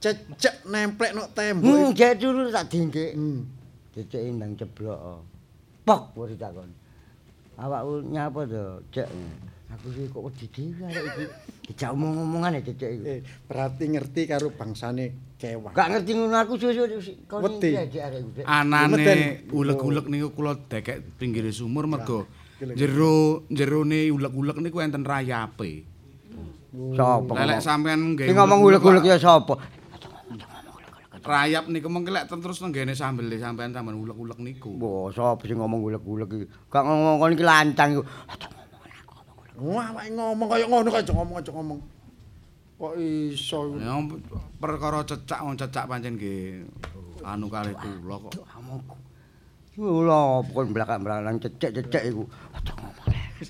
Speaker 1: cecek nemplek nok
Speaker 2: Hmm,
Speaker 1: tembok.
Speaker 2: jek dulu tak dingke.
Speaker 1: Hmm.
Speaker 2: Cecek ndang ceblok. Pok wis takon. Awakku nyapa to, Cek? Aku sih kok wedi dhewe arek iki. Dijak omong-omongan ya Cecek iku.
Speaker 1: Eh, berarti ngerti karo bangsane kewan.
Speaker 2: Gak ngerti ngono aku suwe-suwe kon iki arek iku. Cek.
Speaker 8: Anane ulek-ulek niku kula dekek pinggir sumur mergo. Jero jerone ulek-ulek niku enten rayape.
Speaker 2: Sopo?
Speaker 8: Lelek
Speaker 2: ngomong?
Speaker 8: sampean nggih
Speaker 2: Sing ngomong ulek-ulek ya sapa?
Speaker 8: rayap niku mengki lek terus nenggene sambele sampean sampean ulek-ulek niku.
Speaker 2: Wah, sapa sing ngomong ulek-ulek iki? Gak ngomong kon iki lancang iku.
Speaker 1: Wah, awake ngomong kaya ngono kaya aja ngomong aja ngomong. Kok iso?
Speaker 8: Ya perkara cecak wong cecak pancen nggih anu kalih kula kok.
Speaker 2: Lho, kon belakang-belakang cecek-cecek iku. Aja ngomong.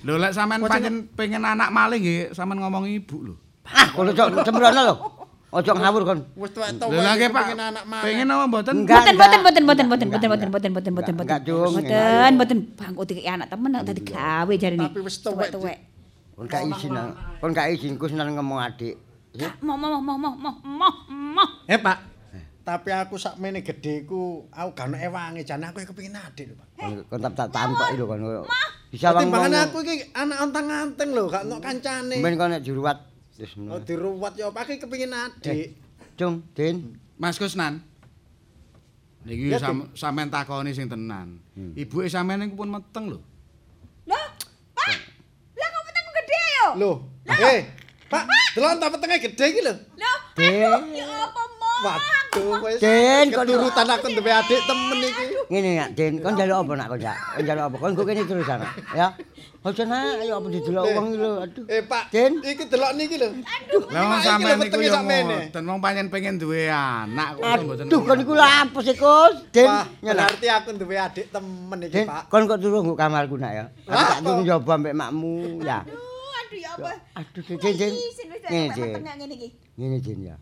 Speaker 8: Lho lek sampean pancen pengen anak malih nggih sampean ngomong ibu lho.
Speaker 2: Ah, kono cok sembrono lho. Ojo ngawur kon.
Speaker 1: Wis tuwek-tuwek.
Speaker 8: Lha lha nggih, Pak.
Speaker 1: pengen anak maneh.
Speaker 8: Pengen apa mboten?
Speaker 2: Enggak,
Speaker 9: Boten,
Speaker 2: enggak.
Speaker 9: boten, boten, boten, boten,
Speaker 2: Enggak,
Speaker 9: boten, boten,
Speaker 2: enggak.
Speaker 9: boten, boten, boten, boten,
Speaker 2: Enggak,
Speaker 9: boten.
Speaker 2: Cung.
Speaker 9: Boten, boten. Bangku dikek anak temen tadi gawe jarine.
Speaker 1: Tapi wis tuwek,
Speaker 9: tuwek.
Speaker 2: Kon gak izin. Kon gak izin ku seneng ngomong adik.
Speaker 9: Mau mau mau mau mau mau.
Speaker 1: Eh, Pak. Tapi aku sakmene gedheku, aku gak ono ewange jane aku kepengin adik lho, Pak.
Speaker 2: Kon kon tak tampak lho kon. Bisa wong
Speaker 1: Timbangane aku iki anak ontang-anting lho, gak ono kancane.
Speaker 2: Ben kon nek juruwat wis
Speaker 1: Oh, diruwat ya apa iki kepengin adik.
Speaker 2: Cung, Din.
Speaker 8: Mas Kusnan. Niki
Speaker 1: Ya,
Speaker 8: sam, sampean takoni sing tenan. Ibuke sampean niku pun meteng lho.
Speaker 9: Loh, Pak. Lah kok peteng gede yo?
Speaker 1: Lho, eh, Pak, delok ta petenge gedhe iki lho.
Speaker 9: Loh,
Speaker 2: Din.
Speaker 9: ya apa?
Speaker 1: Waduh, wis.
Speaker 2: Den, kon-
Speaker 1: keturutan aku duwe adik temen iki.
Speaker 2: Ngene ya, Din, kon njaluk apa nak kon ya? Kon njaluk apa? Kon kok kene terus ana, ya. Ojo nak, ayo apa didelok wong iki lho. Aduh.
Speaker 1: Eh, Pak,
Speaker 2: Den.
Speaker 1: iki delok niki lho.
Speaker 8: Lah wong
Speaker 1: Mak, iki
Speaker 8: sampean niku ya
Speaker 1: sakmene.
Speaker 8: ngoten, wong pancen pengen duwe anak kok mboten.
Speaker 2: Aduh, kon iku? Din,
Speaker 1: Wah,
Speaker 2: nyelak.
Speaker 1: berarti aku duwe adik temen iki, Pak.
Speaker 2: kon kok turu nggo kamarku nak ya. Aku
Speaker 1: Lah,
Speaker 2: tak turu njaba mbek makmu, ya.
Speaker 9: Aduh, aduh ya apa?
Speaker 2: Aduh.
Speaker 9: Isin wis
Speaker 2: Ngene,
Speaker 9: peteng ngene iki.
Speaker 2: Ngene, Din ya.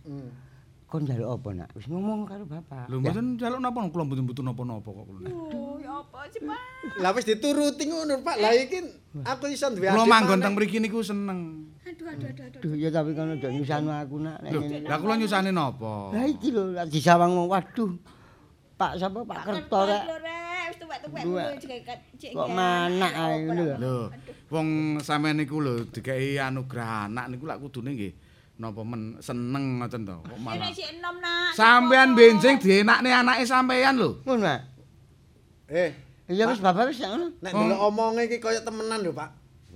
Speaker 2: Kon njaluk apa nak? Wis ngomong karo bapak.
Speaker 8: Lho mboten njaluk napa kula mboten butuh napa-napa kok kula.
Speaker 9: Oh, ya apa sih, Pak?
Speaker 1: Lah wis dituruti ngono, Pak. Lah iki aku iso duwe
Speaker 8: Kula
Speaker 1: adik.
Speaker 8: manggon
Speaker 1: maneh.
Speaker 8: teng mriki niku seneng.
Speaker 9: Aduh, aduh, aduh, aduh.
Speaker 2: Aduh, ya tapi kon ojo nyusahno aku nak nek
Speaker 8: Lho,
Speaker 2: ngene.
Speaker 8: lah kula nyusani napa?
Speaker 2: Lah iki lho, lak disawang wong. waduh. Pak sapa Pak Kerto rek.
Speaker 9: Lho, wis tuwek-tuwek cek.
Speaker 2: Kok manak ae lho.
Speaker 8: Lho, wong sampean niku lho dikei anugerah anak niku lak kudune nggih napa men seneng ngoten to. Kok malah
Speaker 9: si enom nak.
Speaker 8: sampean benjing dienakne anake sampean lho.
Speaker 2: Ngono, Mak.
Speaker 1: Eh,
Speaker 2: Ya wis bapak wis ngono.
Speaker 1: nek delok omonge iki kaya temenan lho, Pak.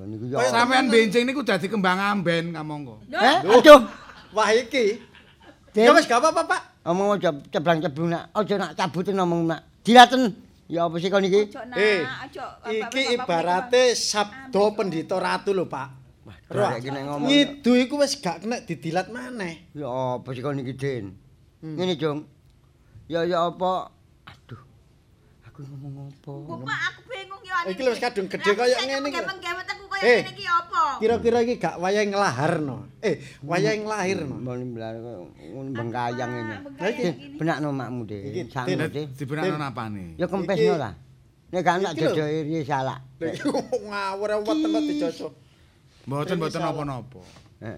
Speaker 2: Niku
Speaker 1: Kaya
Speaker 2: ya.
Speaker 8: Sampean benjing niku dadi kembang amben kamangka.
Speaker 2: Eh, aduh.
Speaker 1: Wah iki. Ya wis gak apa-apa, Pak.
Speaker 2: Omong aja cebrang-cebrung nak. Aja nak cabutin ngomong nak. Dilaten. Ya apa sih kon iki?
Speaker 9: Ojo nak,
Speaker 1: Eh,
Speaker 9: ojo.
Speaker 1: Iki ibarate sabdo pendhita ratu lho, Pak. Roh,
Speaker 2: Rek iki nek ngomong.
Speaker 1: ngidu iku wis gak kena didilat maneh.
Speaker 2: Ya apa sih kon iki, Din?
Speaker 1: Hmm.
Speaker 2: Ngene, Jung. Ya ya apa? Aduh. Aku ngomong apa?
Speaker 9: Kok aku bingung ya.
Speaker 1: Iki lho wis kadung gede kaya ngene iki.
Speaker 9: Menggemet aku kaya
Speaker 1: Eh.
Speaker 9: ngene iki apa?
Speaker 1: Kira-kira iki gak wayahe nglaharno. Eh, wayahe nglahirno.
Speaker 2: Mau nimbelan ngono bengkayang ini.
Speaker 1: Lah iki
Speaker 2: Benakno makmu, Din.
Speaker 1: Iki, Din.
Speaker 8: Dibenakno napane?
Speaker 2: Ya kempesno lah. Nek gak
Speaker 1: Iki lho.
Speaker 2: jojo iri salah.
Speaker 1: Iki ngawur weteng kok dicocok.
Speaker 8: Mboten
Speaker 1: Iki
Speaker 8: mboten napa-napa.
Speaker 2: Eh,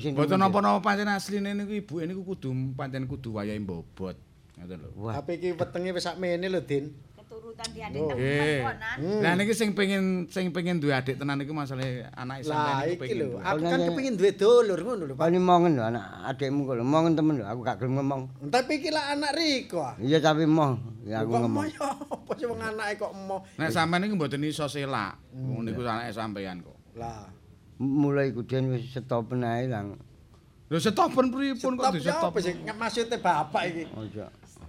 Speaker 2: sing
Speaker 8: Mboten napa-napa pancen asline niku ibuke niku kudu pancen kudu wayahe mbobot. Ngoten lho.
Speaker 1: Tapi iki wetenge wis sakmene lho, Din.
Speaker 9: Keturutan diane
Speaker 1: Oh.
Speaker 8: Eh.
Speaker 9: temen-temenan.
Speaker 8: Lah niki sing pengen sing pengen duwe adik tenan niku masalah anake sampean
Speaker 1: Lah
Speaker 8: niku
Speaker 1: iki
Speaker 8: pengen.
Speaker 1: lho,
Speaker 8: duwe.
Speaker 1: aku kan kepengin duwe dulur ngono lho, Pak.
Speaker 2: kon mongen lho anak adikmu kok lho, mongen temen lho. Aku gak gelem ngomong.
Speaker 1: Tapi iki lah anak Riko. ah.
Speaker 2: Iya tapi moh, ya aku
Speaker 1: Kok
Speaker 2: ngomong.
Speaker 1: emoh ya apa sih wong anake kok emoh.
Speaker 8: Nek sampean niku mboten iso selak. Niku anake sampean kok.
Speaker 1: Lah,
Speaker 2: Mulai kudian wis stop ae lang.
Speaker 8: Lho setopen pripun kok
Speaker 1: stop
Speaker 8: disetop?
Speaker 1: apa sih maksudnya bapak iki?
Speaker 2: Ojo.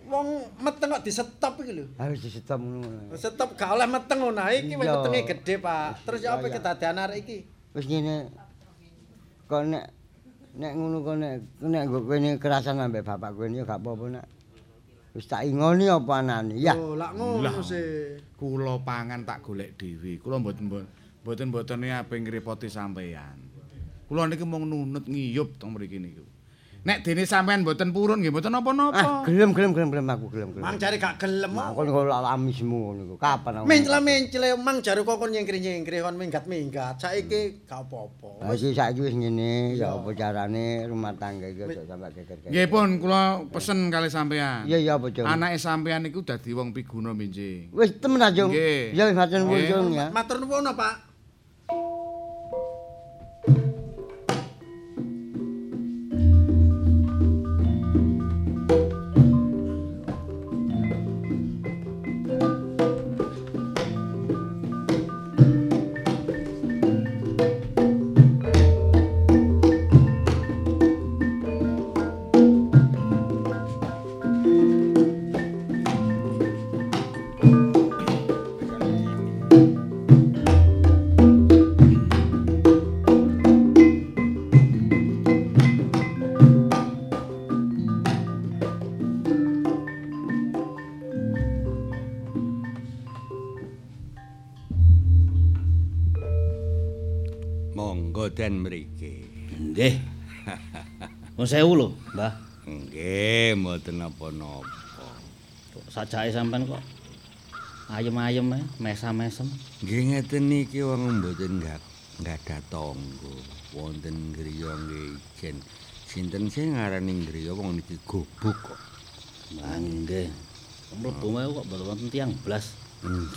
Speaker 1: Wong meteng kok di-stop iki lho.
Speaker 2: Harus di stop ngono.
Speaker 1: Stop gak oleh meteng ngono. Iki wis metenge gede, Pak. Terus ya apa kedadean arek iki?
Speaker 2: Wis ngene. Kok nek nek ngono kok nek nek nggo kene kerasan ambek bapak kowe ya gak apa-apa nak. Wis tak ingoni apa anane. Ya.
Speaker 1: Oh, lak ngono sih.
Speaker 8: Kula pangan tak golek dhewe. Kula mboten mboten mboten ape ngrepoti sampean. Kula niki mung nunut ngiyup teng mriki niku. Nek dene sampean mboten purun nggih mboten
Speaker 2: Ah,
Speaker 8: napa-napa.
Speaker 2: gelem gelem gelem gelem aku gelem gelem.
Speaker 1: Mang jare gak gelem.
Speaker 2: Mang kon kok amismu ngono iku. Kapan aku?
Speaker 1: Mencla-mencle mang jare kok kon nyengkri-nyengkri kon minggat-minggat. Saiki gak apa-apa.
Speaker 2: Lah iki saiki wis ngene, ya apa carane rumah tangga iki aja sampe geger-geger.
Speaker 8: Nggih pun kula pesen kali sampean.
Speaker 2: Iya iya apa, Jung?
Speaker 8: Anake sampean niku dadi wong piguna benjing.
Speaker 2: Wis temen aja. Ya wis matur nuwun, ya.
Speaker 1: Matur nuwun, Pak.
Speaker 12: Den mriki.
Speaker 3: Nggih. Mun sewu lho, Mbah.
Speaker 12: Nggih, mboten napa-napa.
Speaker 3: Kok sajake sampean kok ayem-ayem ae, mesam-mesem.
Speaker 12: Nggih ngeten niki wong mboten nggak nggadah tangga. Wonten griya nggih. Sinten sing ngarani griya wong niki gobuk kok.
Speaker 3: Lah nggih. Mlebu wae kok mboten wonten tiyang blas.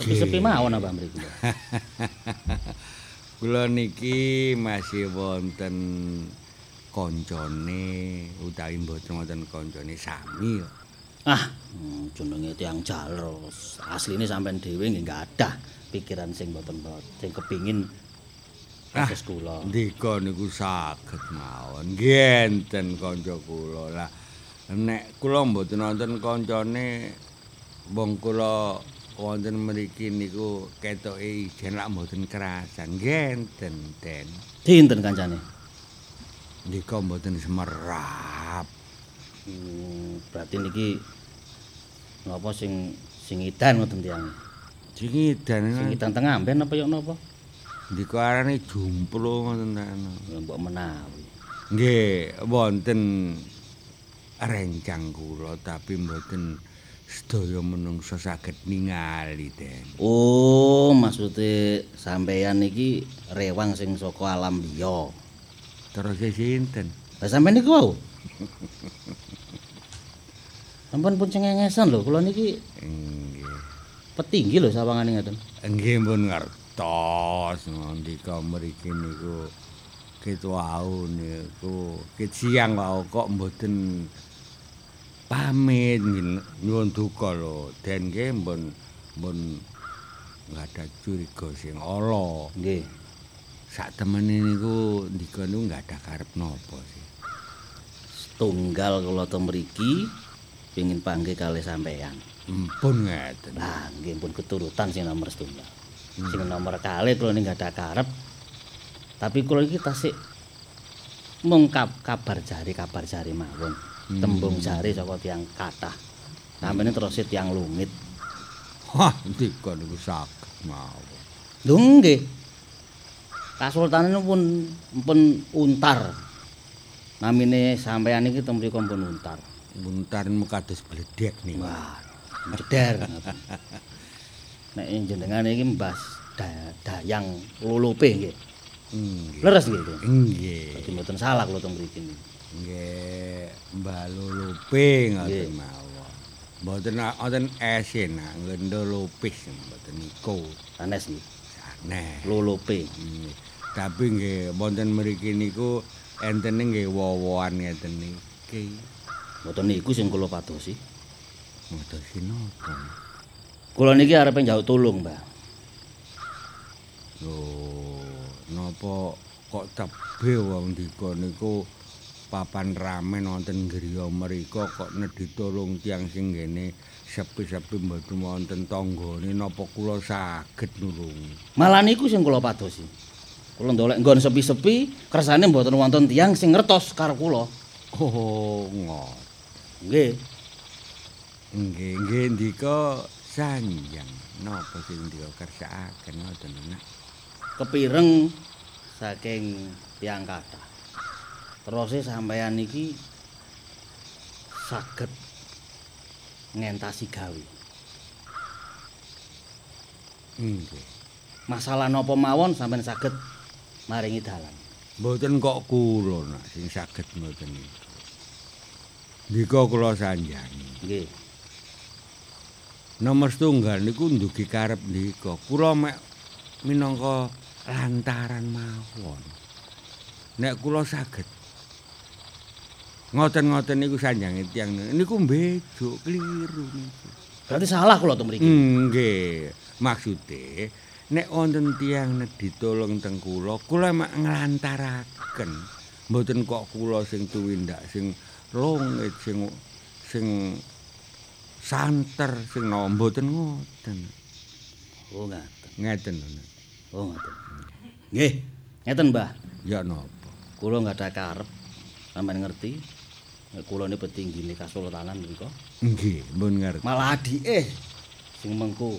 Speaker 3: Sepi mawon apa mriki.
Speaker 12: Kula niki masih wonten koncone utawi mboten wonten koncone sami kok.
Speaker 3: Ah, hmm, jenenge tiyang jalos. Asline sampean dhewe nggih nggak ada pikiran sing mboten sing kepingin kados kula.
Speaker 12: Ndika niku saged mawon. Nggih enten kanca kula. Lah nek kula mboten wonten kancane wong kula wonten mriki niku ketoke ijen lak mboten kerasan. Nggih enten den.
Speaker 3: Dinten kancane?
Speaker 12: Ndika mboten semerap.
Speaker 3: Hmm, berarti niki napa sing sing idan ngoten tiyang.
Speaker 12: Sing idan
Speaker 3: Sing idan teng amben apa yo napa?
Speaker 12: Ndika arane jumplo ngoten ta.
Speaker 3: Ya mbok menawi.
Speaker 12: Nggih, wonten rencang kula tapi mboten sedaya menungsa saged ningali, Den.
Speaker 3: Oh, maksude sampeyan niki rewang sing saka alam liya.
Speaker 12: Terus sinten?
Speaker 3: Lah sampeyan niku wau. Sampun pun cengengesan lho, kula niki
Speaker 12: Nggih.
Speaker 3: petinggi lho sawangane ngaten.
Speaker 12: Nggih pun ngertos ndika mriki niku ketwau niku ket siang wau kok mboten pamit nyuwun duka lho. Den nggih mbon mbon nggada curiga sing ala.
Speaker 3: Nggih.
Speaker 12: Sak temene niku ndika niku nggak ada karep napa sih.
Speaker 3: Tunggal kula to mriki pengin panggih kalih sampeyan.
Speaker 12: Mpun ngeten.
Speaker 3: Lah, nggih pun keturutan sing nomor setunggal. Sing nomor kalih kula ning gak ada karep. Tapi kula iki tasik mung kab- kabar jari kabar jari mawon. Tembung jari saka tiyang kathah. Sampene terus tiyang lumit.
Speaker 12: Wah, ndika niku saged mawon.
Speaker 3: Lho nggih. Kasultanan pun pun untar. Namine sampeyan iki mriku pun untar.
Speaker 12: Muntar kados bledek niku.
Speaker 3: Wah, jeder. Nek jenengan iki Mbah Da- Dayang Lulupe nggih.
Speaker 12: Nggih.
Speaker 3: Leres nggih.
Speaker 12: Nggih.
Speaker 3: Dadi mboten salah kula teng mriki niki.
Speaker 12: Nggih, Mbah Lulupe ngoten mawon. Mboten wonten esen ngendho lupis mboten niku.
Speaker 3: Sanes nggih.
Speaker 12: Sanes.
Speaker 3: Lulupe.
Speaker 12: Nggih. Tapi nggih wonten mriki niku entene nggih wowoan ngeten niki.
Speaker 3: Mboten niku sing kula padosi.
Speaker 12: Mboten sinapa.
Speaker 3: Kula niki arep njauk tulung, Mbah.
Speaker 12: Loh, napa kok tebe wong dika niku papan ramen wonten griya mriku kok nedhi tulung tiyang sing ngene sepi-sepi mboten wonten tanggane napa kula saged nulungi.
Speaker 3: Malah niku sing kula padosi. Kula ndolek nggon sepi-sepi, kersane mboten wonten tiyang sing ngertos karo kula.
Speaker 12: Oh, ngot.
Speaker 3: Nggih.
Speaker 12: Nggih, nggih ndika sanjang napa sing ndika kersakaken ngoten nak.
Speaker 3: Kepireng saking tiyang kathah. Terus sampeyan niki saged ngentasi gawe.
Speaker 12: Nggih.
Speaker 3: Masalah napa mawon sampeyan saged maringi dalan.
Speaker 12: Mboten kok kula nak sing saged mboten niku. Ndika kula sanjang.
Speaker 3: Nggih.
Speaker 12: Nomor setunggal niku ndugi karep ndika. Kula mek minangka lantaran mawon. Nek kula saged ngoten-ngoten niku sanjange tiyang niku kliru niku.
Speaker 3: Berarti salah kula to mriki.
Speaker 12: Nggih, maksude nek wonten tiyang nedhi tulung teng kula, kula mek nglantaraken. Mboten kok kula sing tuwindak sing longit sing sing santer sing no mboten ngoten.
Speaker 3: Oh, ngaten.
Speaker 12: Ngeten lho.
Speaker 3: Oh, ngaten. Nggih, ngeten, Mbah.
Speaker 12: Ya napa?
Speaker 3: Kula nggak ada karep. Sampeyan ngerti? Kula ini petinggine kasultanan mriku.
Speaker 12: Nggih, mbun ngerti.
Speaker 3: Malah adike sing mengku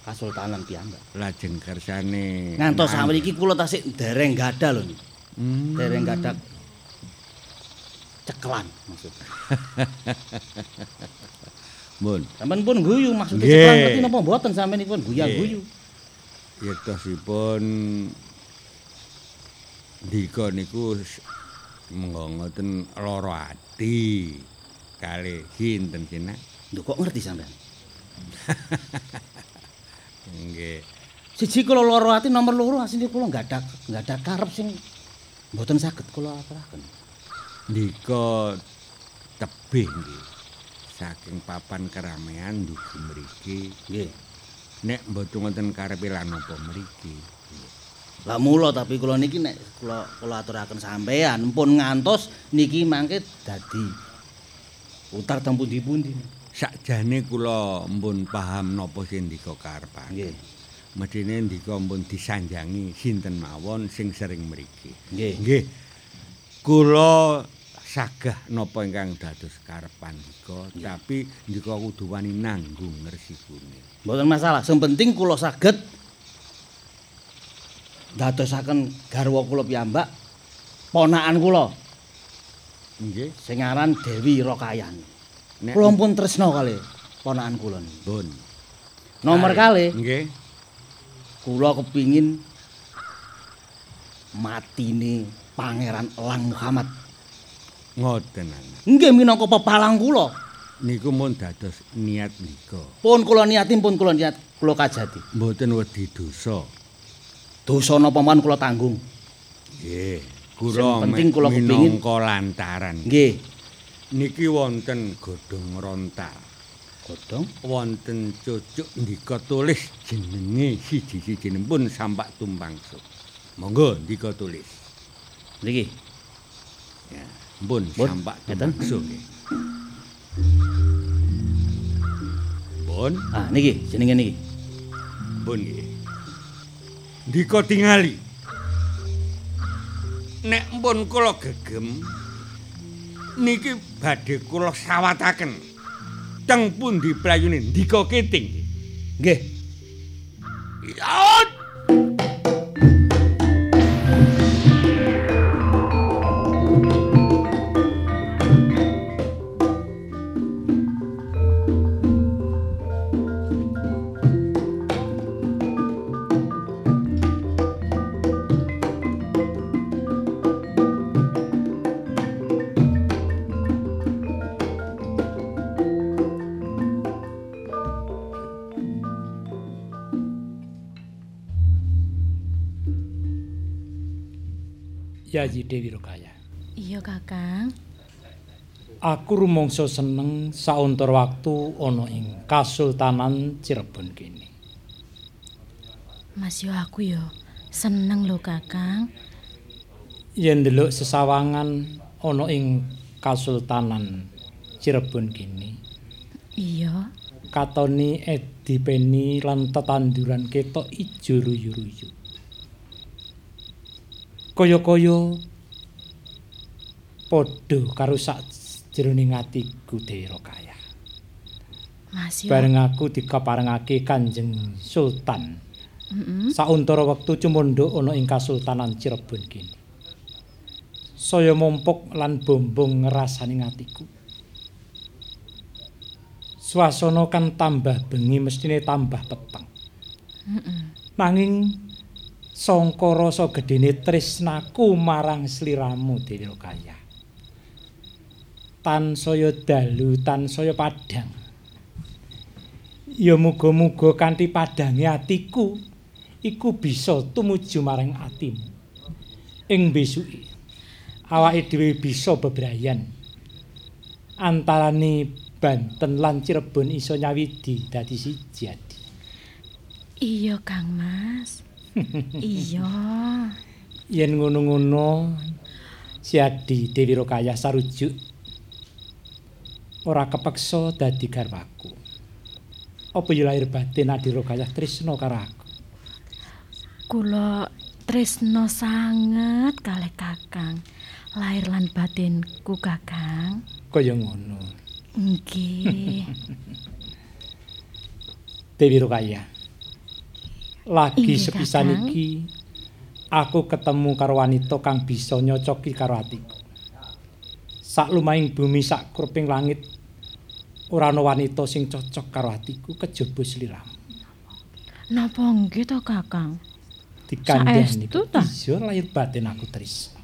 Speaker 3: kasultanan piyambak.
Speaker 12: Lajeng kersane
Speaker 3: Ngantos samriki kula tasik dereng gadah lho.
Speaker 12: Hmm.
Speaker 3: Dereng gadah cekelan maksudnya.
Speaker 12: Mun.
Speaker 3: Sampeyan pun guyu maksudnya
Speaker 12: Nggih.
Speaker 3: cekelan ngerti napa mboten sampeyan pun guyu-guyu.
Speaker 12: Yektosipun Dika niku mengko ngoten lara ati kali sinten Cina.
Speaker 3: Lho kok ngerti sampeyan?
Speaker 12: Nggih.
Speaker 3: Siji kula lara ati nomor loro asline kula nggak ada nggak ada karep sing mboten saged kula aturaken.
Speaker 12: Dika tebih nggih. Saking papan keramaian dugi mriki.
Speaker 3: Nggih.
Speaker 12: Nek mboten wonten karepe lan napa mriki.
Speaker 3: Lah mula tapi kula niki nek kula kula aturaken sampean pun ngantos niki mangke dadi utar teng pundi-pundi.
Speaker 12: Sakjane kula mbun paham napa sing Dika karepan.
Speaker 3: Nggih.
Speaker 12: Medine Dika mbun disanjangi sinten mawon sing sering mriki.
Speaker 3: Nggih.
Speaker 12: Nggih. Kula sagah napa ingkang dados karepan Dika, tapi Dika kudu wani nanggung ngresikune.
Speaker 3: Mboten masalah, sing penting kula saged dadosaken garwa kula piyambak ponakan kula
Speaker 12: Nggih.
Speaker 3: sing aran Dewi Rokayani.
Speaker 12: Nek
Speaker 3: Kula pun tresna kali ponakan kula niki.
Speaker 12: Pun.
Speaker 3: Nomor
Speaker 12: Kali.
Speaker 3: kali
Speaker 12: Nggih.
Speaker 3: kula kepingin matine Pangeran Elang Muhammad.
Speaker 12: Ngoten anak.
Speaker 3: Nggih minangka pepalang kula.
Speaker 12: Niku mun dados niat Dika.
Speaker 3: Pun kula niatin pun kula niat kula kajati.
Speaker 12: Mboten wedi dosa.
Speaker 3: Dosa napa mawon kula tanggung.
Speaker 12: Nggih. Kula
Speaker 3: penting kula kepingin-
Speaker 12: lantaran.
Speaker 3: Nggih.
Speaker 12: Niki wonten godhong rontal.
Speaker 3: Godhong
Speaker 12: wonten cucuk ndika tulis jenenge siji-sijine pun sampak tumpangsu. Monggo ndika tulis.
Speaker 3: niki.
Speaker 12: Ya, Pun, sampak tumpangsu nggih. Pun,
Speaker 3: Ah niki jenenge niki.
Speaker 12: pun nggih. Ndika tingali. Nek pun kula gegem niki badhe kula sawataken. Teng pundi playune ndika keting.
Speaker 3: Nggih.
Speaker 12: Yaut!
Speaker 4: Yayi Dewi Rokaya.
Speaker 11: Iya, Kakang.
Speaker 4: Aku rumangsa seneng sauntara waktu ana ing Kasultanan Cirebon kene.
Speaker 11: Mas yo aku yo seneng lho, Kakang.
Speaker 4: Yen ndelok sesawangan ana ing Kasultanan Cirebon kene,
Speaker 11: Iya.
Speaker 4: katoni edi peni lan tetanduran ketok ijo ruyu-ruyu. Kaya-kaya padha karo sak jroning atiku Dewi Rokaya.
Speaker 11: Mas yo.
Speaker 4: Bareng aku dikaparengake Kanjeng Sultan.
Speaker 11: Heeh.
Speaker 4: Sauntara wektu cumundhuk ana ing Kasultanan Cirebon kene. Saya mumpuk lan bombong ngrasani atiku. Swasana kan tambah bengi mestine tambah peteng.
Speaker 11: Heeh.
Speaker 4: Nanging sangka rasa gedene tresnaku marang sliramu Dewi Rokaya. Tansaya dalu, tansaya padhang. Ya muga-muga kanthi padhange atiku iku bisa tumuju marang atimu. Ing besuke awake dhewe bisa bebrayan. Antarane Banten lan Cirebon iso nyawidi dadi siji.
Speaker 11: Iya, Kang Mas. iya.
Speaker 4: Yen ngono-ngono si Adi Dewi Rokaya sarujuk ora kepeksa dadi garwaku. Apa ya lahir batin Adi Rokaya tresna karo aku?
Speaker 11: Kula tresno sanget kalih Kakang. Lahir lan batinku, Kakang.
Speaker 4: Kaya ngono.
Speaker 11: Nggih.
Speaker 4: Dewi Rokaya. Lagi sepisan iki aku ketemu karo wanita kang bisa nyocoki karo atiku. sak lumahing bumi sak kruping langit ora ana wanita sing cocok karo atiku kejaba sliramu.
Speaker 13: Napa nggih to, Kakang?
Speaker 4: Dikandhani iya lahir batin aku tresna.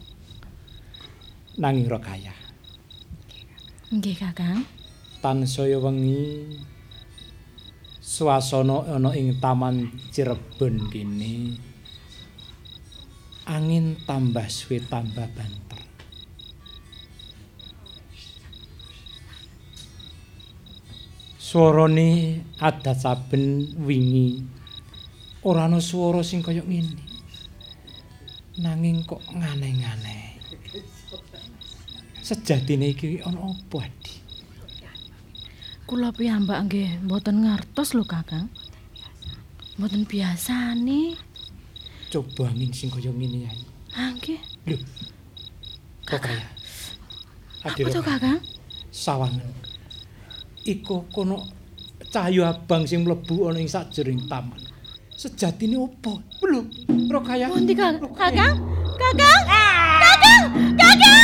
Speaker 4: Nanging Rokaya,
Speaker 13: Nggih, Kakang.
Speaker 4: tansaya wengi swasana ana ing Taman Cirebon kene angin tambah suwe tambah banter. Swarane adat saben wingi ora ana swara sing kaya ngene. Nanging kok nganeh-nganeh. Sejatine iki ana apa, Adi?
Speaker 13: Kula piyambak nggih mboten ngertos lho, Kakang. Mboten biasane.
Speaker 4: Coba angin sing kaya ngene ae.
Speaker 13: Ah, nggih.
Speaker 4: Lho. Kaya?
Speaker 13: Apa to, Kakang?
Speaker 4: Sawangan. Iku kono cahya abang sing mlebu ana ing sajroning taman. Sejatine opo? Lho, Rokaya.
Speaker 13: Pundi, Kakang? Kakang? Kakang? Kakang! Kakang!